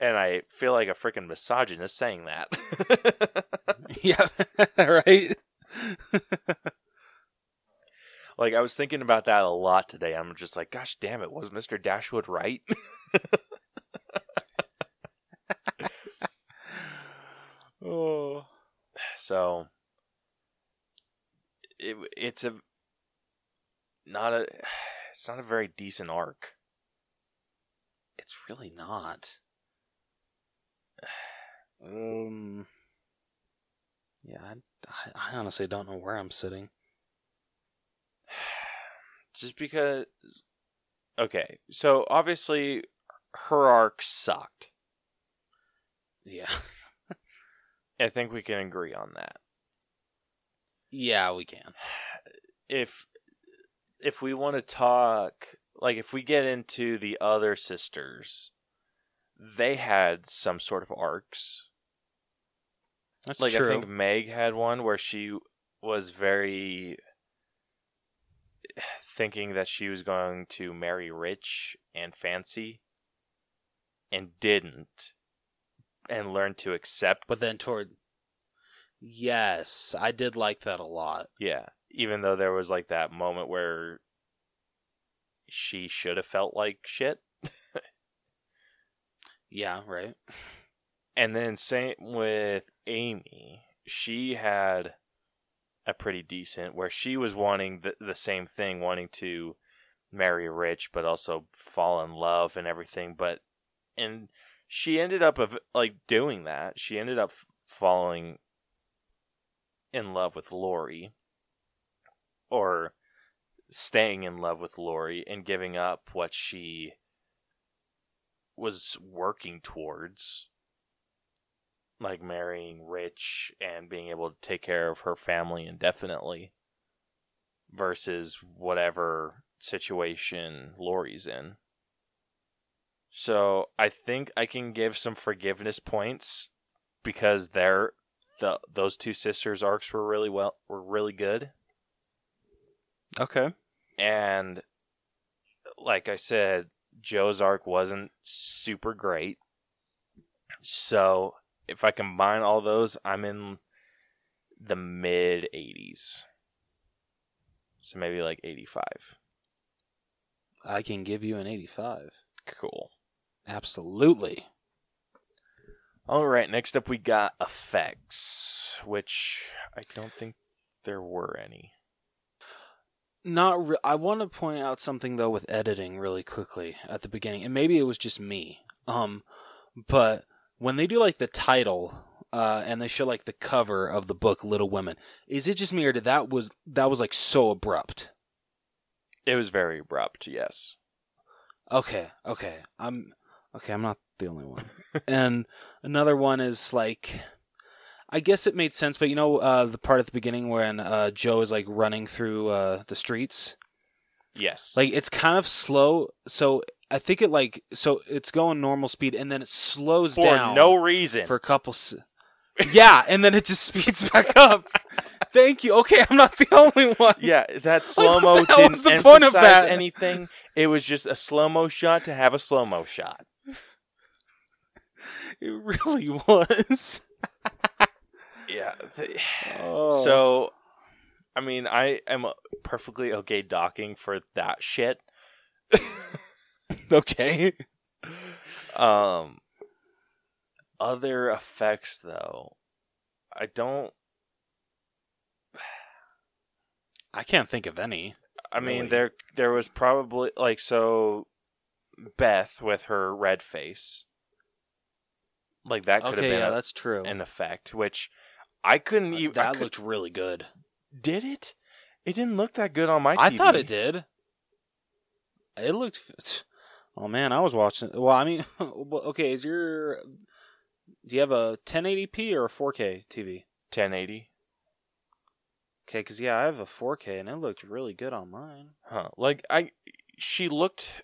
B: And I feel like a freaking misogynist saying that. [LAUGHS] [LAUGHS]
A: yeah, right.
B: like I was thinking about that a lot today. I'm just like, gosh damn it, was Mr. Dashwood right?
A: oh,
B: So it, it's a not a [SIGHS] it's not a very decent arc.
A: it's really not. [SIGHS] Um. Yeah, I, I, I honestly don't know where I'm sitting. [SIGHS]
B: Just because okay, so obviously her arc sucked.
A: Yeah, [LAUGHS]
B: I think we can agree on that.
A: Yeah, we can.
B: If if we want to talk like if we get into the other sisters, they had some sort of arcs.
A: That's
B: like
A: true.
B: I think Meg had one where she was very thinking that she was going to marry rich and fancy and didn't and learned to accept
A: but then toward yes, I did like that a lot.
B: yeah even though there was like that moment where she should have felt like shit
A: Yeah, right.
B: And then same with Amy, she had a pretty decent where she was wanting the, the same thing, wanting to marry rich, but also fall in love and everything. But and she ended up of like doing that. She ended up falling in love with Laurie, or staying in love with Laurie and giving up what she was working towards like marrying rich and being able to take care of her family indefinitely versus whatever situation Laurie's in. So I think I can give some forgiveness points because they're the those two sisters arcs were really well were really good.
A: Okay.
B: And like I said, Jo's arc wasn't super great. So if I combine all those, I'm in the mid 80s. So maybe like 85.
A: I can give you an 85.
B: Cool.
A: Absolutely.
B: All right, next up we got effects, which I don't think there were any.
A: Not re- I want to point out something though with editing really quickly at the beginning. And maybe it was just me. Um but when they do like the title uh and they show like the cover of the book Little Women, is it just me or did that was that was like so abrupt?
B: It was very abrupt, yes.
A: Okay, okay. I'm okay, I'm not the only one. [LAUGHS] and another one is like I guess it made sense, but you know uh the part at the beginning when uh Jo is like running through uh the streets?
B: Yes.
A: Like it's kind of slow, so I think it like so it's going normal speed and then it slows
B: for
A: down for
B: no reason.
A: for a couple s- Yeah, and then it just [LAUGHS] speeds back up. Thank you. Okay, I'm not the [LAUGHS] only one.
B: yeah, that slow mo
A: hell
B: didn't
A: the
B: emphasize
A: point of that?
B: anything. It was just a slow mo shot to have a slow mo shot. [LAUGHS]
A: It really [LAUGHS] was.
B: Yeah.
A: Oh.
B: So, I mean, I am perfectly okay docking for that shit. [LAUGHS]
A: okay.
B: Um, other effects though, I don't.
A: I can't think of any.
B: I mean,
A: Really?
B: there there was probably like so, Beth with her red face, like that could
A: okay,
B: have been
A: yeah,
B: a-
A: that's true.
B: an effect, which I couldn't even. I
A: that
B: could-
A: looked really good.
B: did it? It didn't look that good on my TV.
A: I thought it did. It looked. f- [SIGHS] Oh man, I was watching. Well, I mean, [LAUGHS] well, okay. Is your do you have a 1080p or a 4K TV?
B: 1080.
A: Okay, because yeah, I have a 4K and it looked really good on mine.
B: Huh? Like I, she looked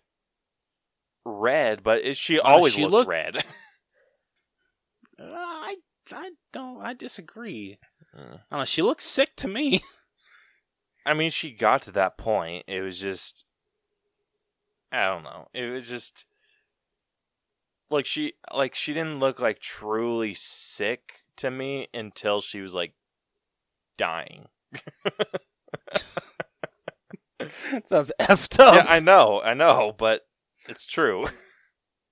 B: red, but it, she
A: Uh,
B: always
A: she
B: looked,
A: looked-
B: red. [LAUGHS]
A: Uh, I I don't. I disagree.
B: Mm.
A: I know. She looks sick to me. [LAUGHS]
B: I mean, she got to that point. It was just, I don't know. It was just like she, like she didn't look like truly sick to me until she was like dying. [LAUGHS]
A: Sounds effed up.
B: Yeah, I know, I know, but it's true.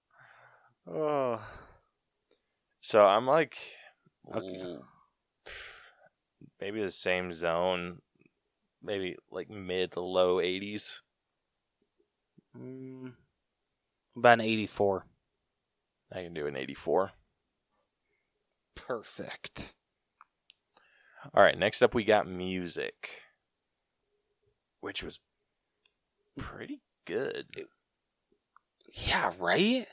B: [LAUGHS]
A: oh.
B: So I'm like,
A: Okay. [SIGHS]
B: maybe the same zone, maybe like mid to low 80s.
A: Mm, about an 84.
B: I can do an 84.
A: Perfect.
B: All right, next up we got music, which was pretty good.
A: Yeah, right.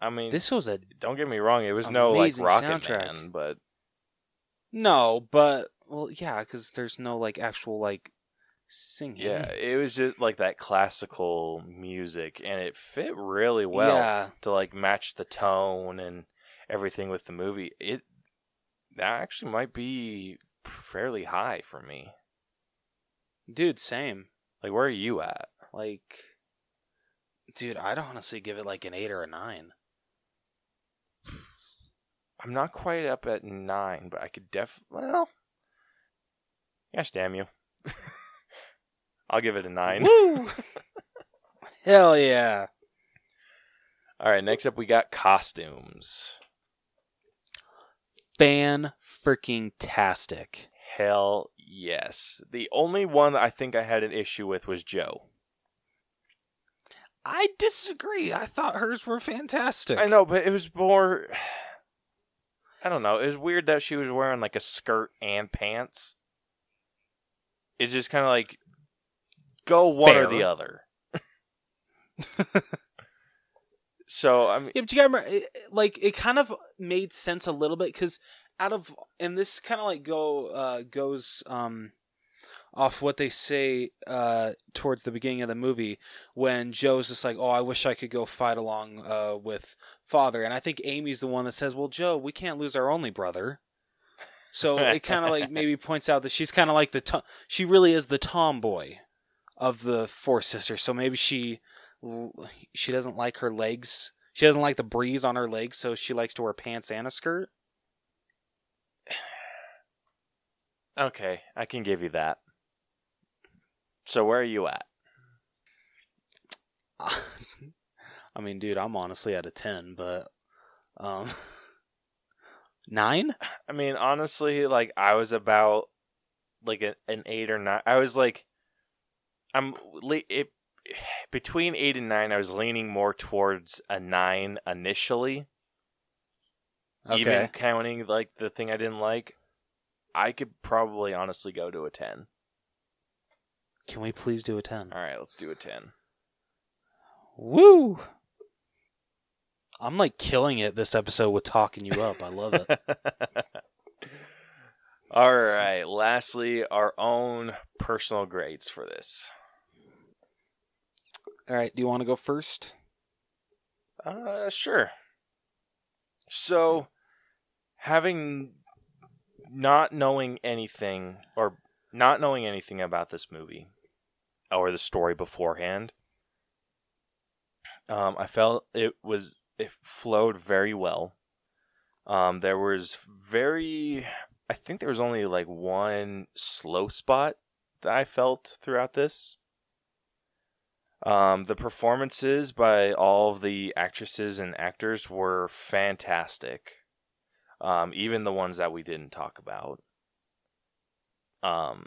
B: I mean,
A: This was a
B: don't get me wrong, it was no like Rocket
A: soundtrack.
B: Man, but
A: no, but well, yeah, because there's no like actual like singing.
B: yeah, it was just like that classical music, and it fit really well
A: Yeah.
B: to like match the tone and everything with the movie. It that actually might be fairly high for me.
A: dude, same.
B: Like, where are you at?
A: Like, dude, I'd honestly give it like an eight or a nine.
B: I'm not quite up at nine, but I could def. Well, gosh damn you. [LAUGHS] I'll give it a nine.
A: Woo! [LAUGHS] Hell yeah!
B: All right, next up we got costumes.
A: Fan freaking tastic.
B: Hell yes. The only one I think I had an issue with was Jo.
A: I disagree. I thought hers were fantastic.
B: I know, but it was more. [SIGHS] I don't know. It was weird that she was wearing like a skirt and pants. It's just kind of like go one or the other. [LAUGHS] so I mean,
A: Yeah, but you gotta remember, it- like it kind of made sense a little bit because out of and this kind of like go uh, goes um off what they say uh, towards the beginning of the movie when Jo's just like, "Oh, I wish I could go fight along uh, with father," and I think Amy's the one that says, "Well, Joe, we can't lose our only brother." So it kind of like [LAUGHS] maybe points out that she's kind of like the to- she really is the tomboy of the four sisters. So maybe she she doesn't like her legs. She doesn't like the breeze on her legs, so she likes to wear pants and a skirt. [SIGHS]
B: Okay, I can give you that. So where are you at? [LAUGHS]
A: I mean, dude, I'm honestly at a 10, but um [LAUGHS] 9?
B: I mean, honestly, like I was about like a, an eight or nine. I was like, I'm le- it [SIGHS] between eight and nine. I was leaning more towards a nine initially.
A: Okay.
B: Even counting like the thing I didn't like, I could probably honestly go to a ten.
A: Can we please do a 10?
B: All right, let's do a ten.
A: Woo! I'm like killing it this episode with talking you up. I love it. [LAUGHS]
B: All right. Lastly, our own personal grades for this.
A: All right, do you want to go first?
B: Uh, sure. So, having not knowing anything or not knowing anything about this movie or the story beforehand, um, I felt it was it flowed very well. Um, there was very, I think there was only like one slow spot that I felt throughout this. Um, the performances by all of the actresses and actors were fantastic. Um, even the ones that we didn't talk about. Um,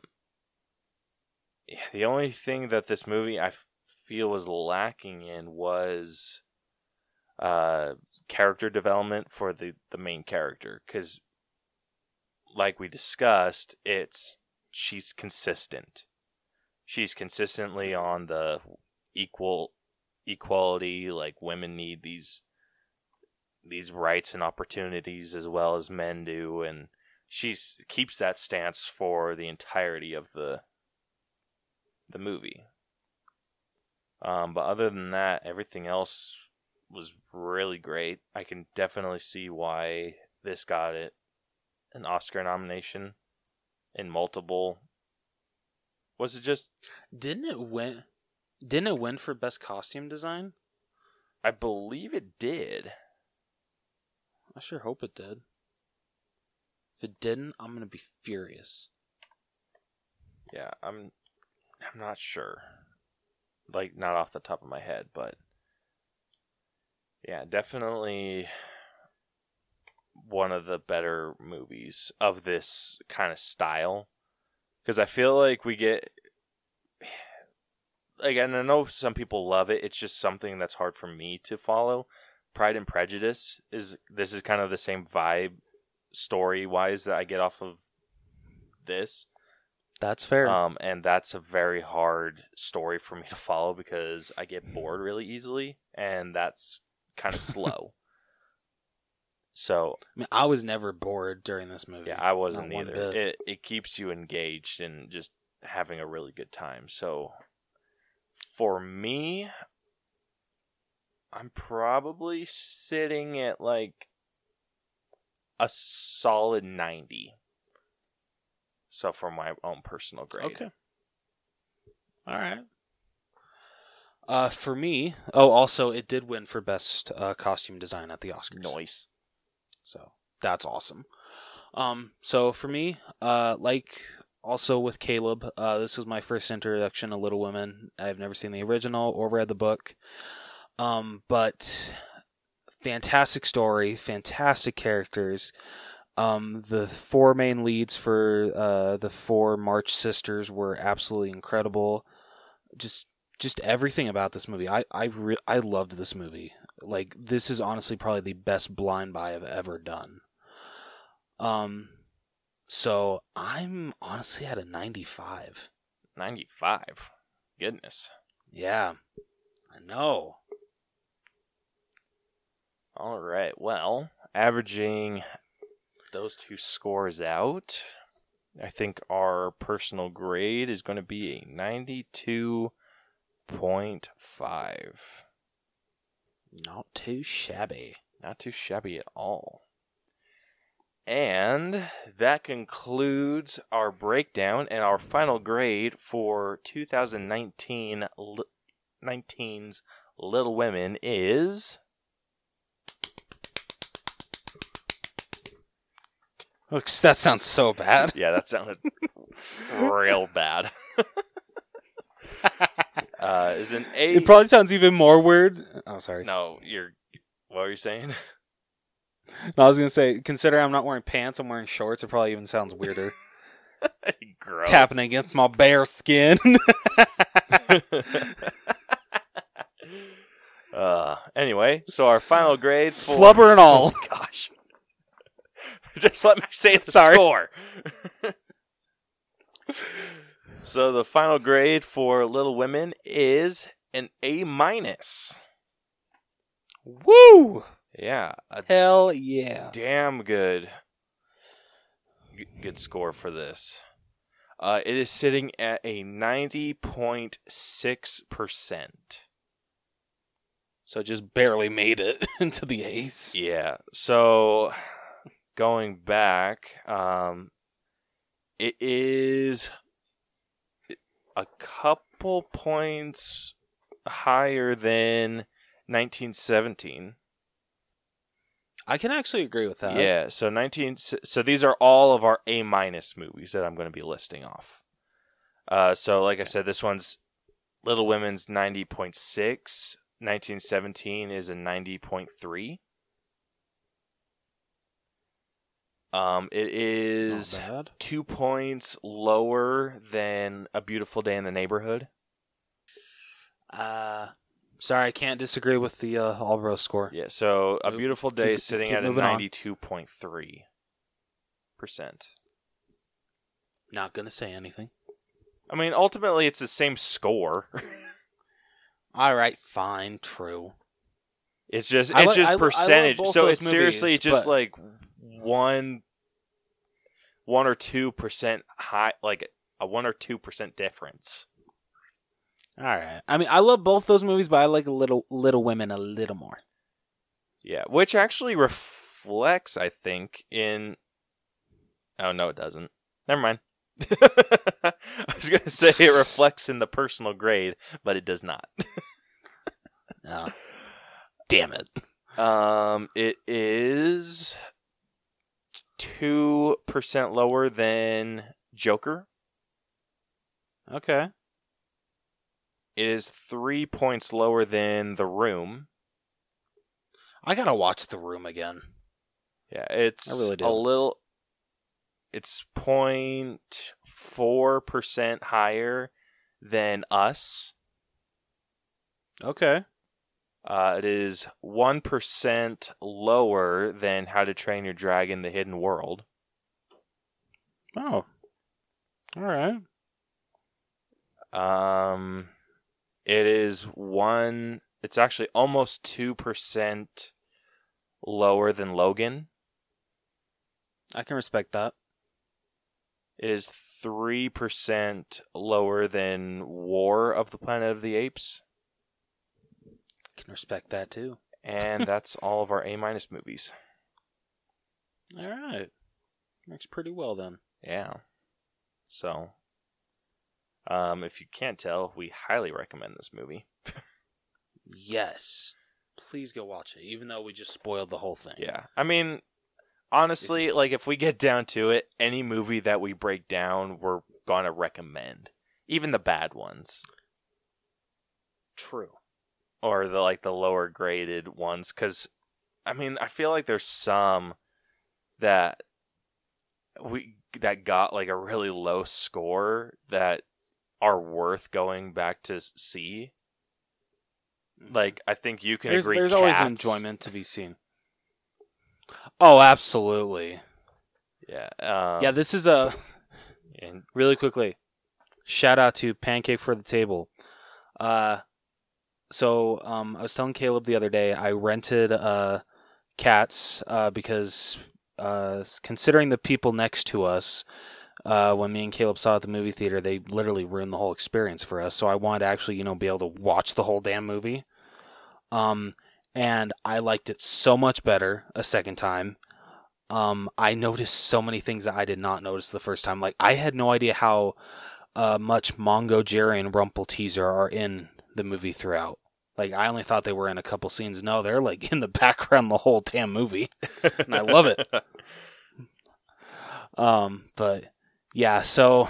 B: yeah, the only thing that this movie I f- feel was lacking in was uh, character development for the, the main character. Because, like we discussed, it's she's consistent. She's consistently on the equal equality like women need these these rights and opportunities as well as men do and she's keeps that stance for the entirety of the the movie um but other than that everything else was really great i can definitely see why this got it an oscar nomination in multiple was it just
A: Didn't it win? Didn't it win for best costume design?
B: I believe it did.
A: I sure hope it did. If it didn't, I'm gonna be furious.
B: Yeah, I'm I'm not sure. Like not off the top of my head, but yeah, definitely one of the better movies of this kind of style because I feel like we get like and I know some people love it. It's just something that's hard for me to follow. Pride and Prejudice is this is kind of the same vibe story wise that I get off of this.
A: That's fair.
B: Um, and that's a very hard story for me to follow because I get bored really easily, and that's kind of slow. [LAUGHS] So
A: I mean, I was never bored during this movie.
B: yeah, I wasn't either.
A: bit.
B: It it keeps you engaged and just having a really good time. So for me, I'm probably sitting at like a solid ninety. So for my own personal grade.
A: Okay. All right. Uh, for me, oh, also it did win for best uh, costume design at the Oscars.
B: Noise.
A: So that's awesome. Um, so for me, uh, like also with Caleb, uh, this was my first introduction to Little Women. I've never seen the original or read the book. Um, but fantastic story, fantastic characters. Um, the four main leads for uh, the four March sisters were absolutely incredible. Just just everything about this movie. I I re- I loved this movie. Like this is honestly probably the best blind buy I've ever done. Um, so I'm honestly at a 95.
B: 95. Goodness.
A: Yeah, I know.
B: All right. Well, averaging those two scores out, I think our personal grade is going to be a 92.5.
A: Not too shabby.
B: Not too shabby at all. And that concludes our breakdown and our final grade for 2019 li- 19's Little Women is
A: Looks, that sounds so bad.
B: Yeah, that sounded real bad. [LAUGHS] uh, is an A.
A: It probably sounds even more weird. Oh, sorry.
B: no, you're. What were you saying?
A: No, I was gonna say, consider I'm not wearing pants, I'm wearing shorts. It probably even sounds weirder. [LAUGHS]
B: Gross.
A: Tapping against my bare skin. [LAUGHS]
B: uh, anyway, so our final grade for
A: Flubber and all.
B: Gosh. [LAUGHS] Just let me say the
A: Sorry.
B: score. [LAUGHS] so the final grade for Little Women is an A minus.
A: Woo!
B: Yeah,
A: Hell yeah.
B: damn good g- good score for this. Uh, it is sitting at a 90.6%.
A: So just barely made it [LAUGHS] into the ace.
B: Yeah. So going back, um, it is a couple points higher than 1917.
A: I can actually agree with that.
B: yeah. So 19. So these are all of our A minus movies that I'm going to be listing off. Uh, so like I said, this one's Little Women's 90.6. 1917 is a 90.3. Um, it
A: Not
B: is
A: bad.
B: two points lower than A Beautiful Day in the Neighborhood.
A: Uh, sorry, I can't disagree with the uh, Albro score.
B: Yeah, so A
A: Nope.
B: Beautiful
A: Keep
B: Day sitting at a ninety-two point three percent.
A: Not gonna say anything.
B: I mean, ultimately, it's the same score. [LAUGHS]
A: All right, fine, true.
B: It's just
A: I
B: it's
A: li-
B: just
A: I li- I
B: percentage. so
A: those
B: it's seriously just
A: but-
B: like one, one or two percent high, like a one or two percent difference.
A: All right. I mean, I love both those movies, but I like Little Little Women a little more.
B: Yeah, which actually reflects, I think, in. Oh no, it doesn't. Never mind. [LAUGHS] I was gonna say it reflects in the personal grade, but it does not. [LAUGHS]
A: Oh. Damn it.
B: Um, it is two percent lower than Joker.
A: Okay.
B: It is three points lower than The Room.
A: I gotta watch The Room again.
B: Yeah, it's
A: I really do.
B: a little. It's 0.4 percent higher than Us.
A: Okay.
B: Uh, it is one percent lower than How to Train Your Dragon: The Hidden World.
A: Oh. All right.
B: Um, it is one. It's actually almost two percent lower than Logan.
A: I can respect that.
B: It is three percent lower than War of the Planet of the Apes,
A: Can respect that too.
B: and [LAUGHS] that's all of our A minus movies.
A: All right. Works pretty well then.
B: Yeah. So, um, if you can't tell, we highly recommend this movie.
A: Yes. Please go watch it, even though we just spoiled the whole thing.
B: Yeah. I mean, honestly, like if we get down to it, any movie that we break down, we're gonna recommend, even the bad ones
A: True.
B: Or the like the lower graded ones. Because, I mean, I feel like there's some that we that got like a really low score that are worth going back to see. Like, I think you can
A: there's
B: agree.
A: there's always enjoyment to be seen. Oh, absolutely.
B: Yeah. Um,
A: yeah, this is a
B: and
A: really quickly. Shout out to Pancake for the Table. Uh, so um, I was telling Caleb the other day I rented uh, cats uh, because uh, considering the people next to us uh, when me and Caleb saw at the movie theater, they literally ruined the whole experience for us. So I wanted to actually, you know, be able to watch the whole damn movie. Um, and I liked it so much better a second time. Um, I noticed so many things that I did not notice the first time. Like I had no idea how uh, much Mungojerrie, and Rumpleteazer are in the movie throughout. Like I only thought they were in a couple scenes. No, they're like [LAUGHS] in the background the whole damn movie, [LAUGHS] and I love it. [LAUGHS] Um, but yeah, so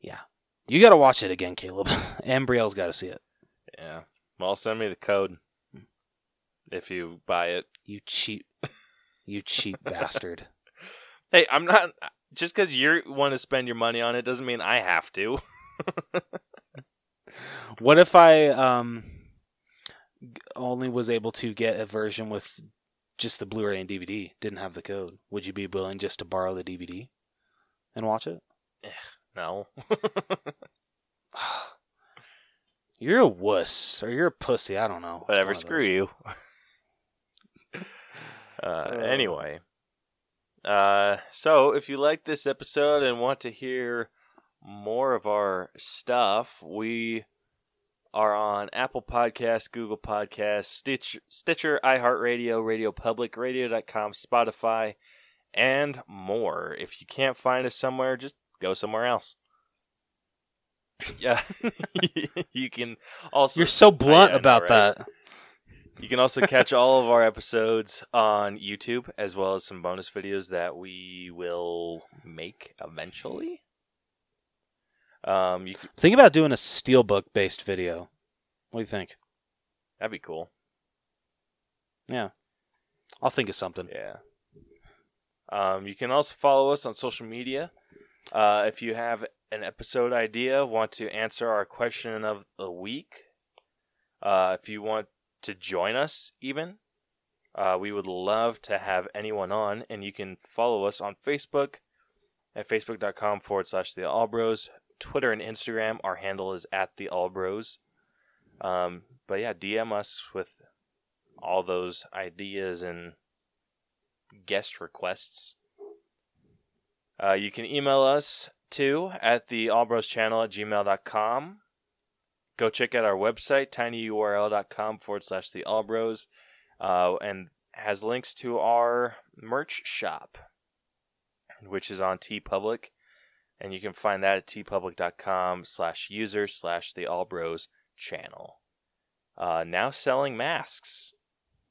A: yeah, you got to watch it again, Caleb. and Brielle's got to see it.
B: Yeah. Well, send me the code if you buy it.
A: You cheap, you cheap bastard.
B: Hey, I'm not. Just because you want to spend your money on it doesn't mean I have to.
A: What if I um only was able to get a version with just the Blu-ray and DVD, didn't have the code? Would you be willing just to borrow the DVD and watch it?
B: no. [SIGHS]
A: You're a wuss or you're a pussy. I don't know. It's
B: Whatever. Screw you. [LAUGHS] uh, anyway. Uh, so if you like this episode and want to hear more of our stuff, we are on Apple Podcasts, Google Podcasts, Stitch, Stitcher, iHeartRadio, Radio Public, Radio.com, Spotify, and more. If you can't find us somewhere, just go somewhere else. Yeah, [LAUGHS] you can also.
A: You're so blunt
B: know,
A: about
B: right?
A: that.
B: You can also catch [LAUGHS] all of our episodes on YouTube, as well as some bonus videos that we will make eventually. Um, you could,
A: Think about doing a steelbook based video. What do you think?
B: that'd be cool.
A: Yeah. I'll think of something.
B: Yeah. Um, you can also follow us on social media. Uh, if you have an episode idea, want to answer our question of the week, uh, if you want to join us, even, uh, we would love to have anyone on. And you can follow us on Facebook at facebook.com forward slash the Allbros. Twitter and Instagram, our handle is at the Allbros. Um, but yeah, DM us with all those ideas and guest requests. Uh, you can email us too at the Allbros channel at gmail.com. Go check out our website, tinyurl.com forward slash the Allbros, uh, and has links to our merch shop, which is on TeePublic. And you can find that at teepublic.com slash user slash the All Bros channel. Uh, now selling masks.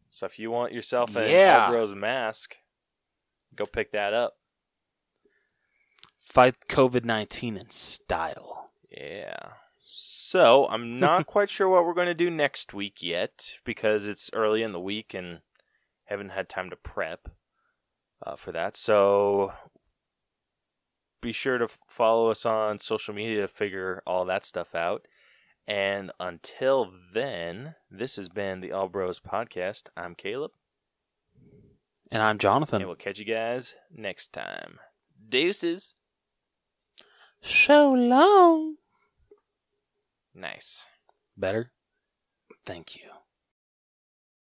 B: So if you want yourself an
A: Yeah.
B: Allbros mask, go pick that up.
A: Fight COVID 19 in style.
B: Yeah. So I'm not [LAUGHS] quite sure what we're going to do next week yet because it's early in the week and haven't had time to prep uh, for that. So be sure to follow us on social media to figure all that stuff out. And until then, this has been the All Bros Podcast. I'm Caleb,
A: And I'm Jonathan.
B: and we'll catch you guys next time. Deuces.
A: So long.
B: Nice.
A: Better? Thank you.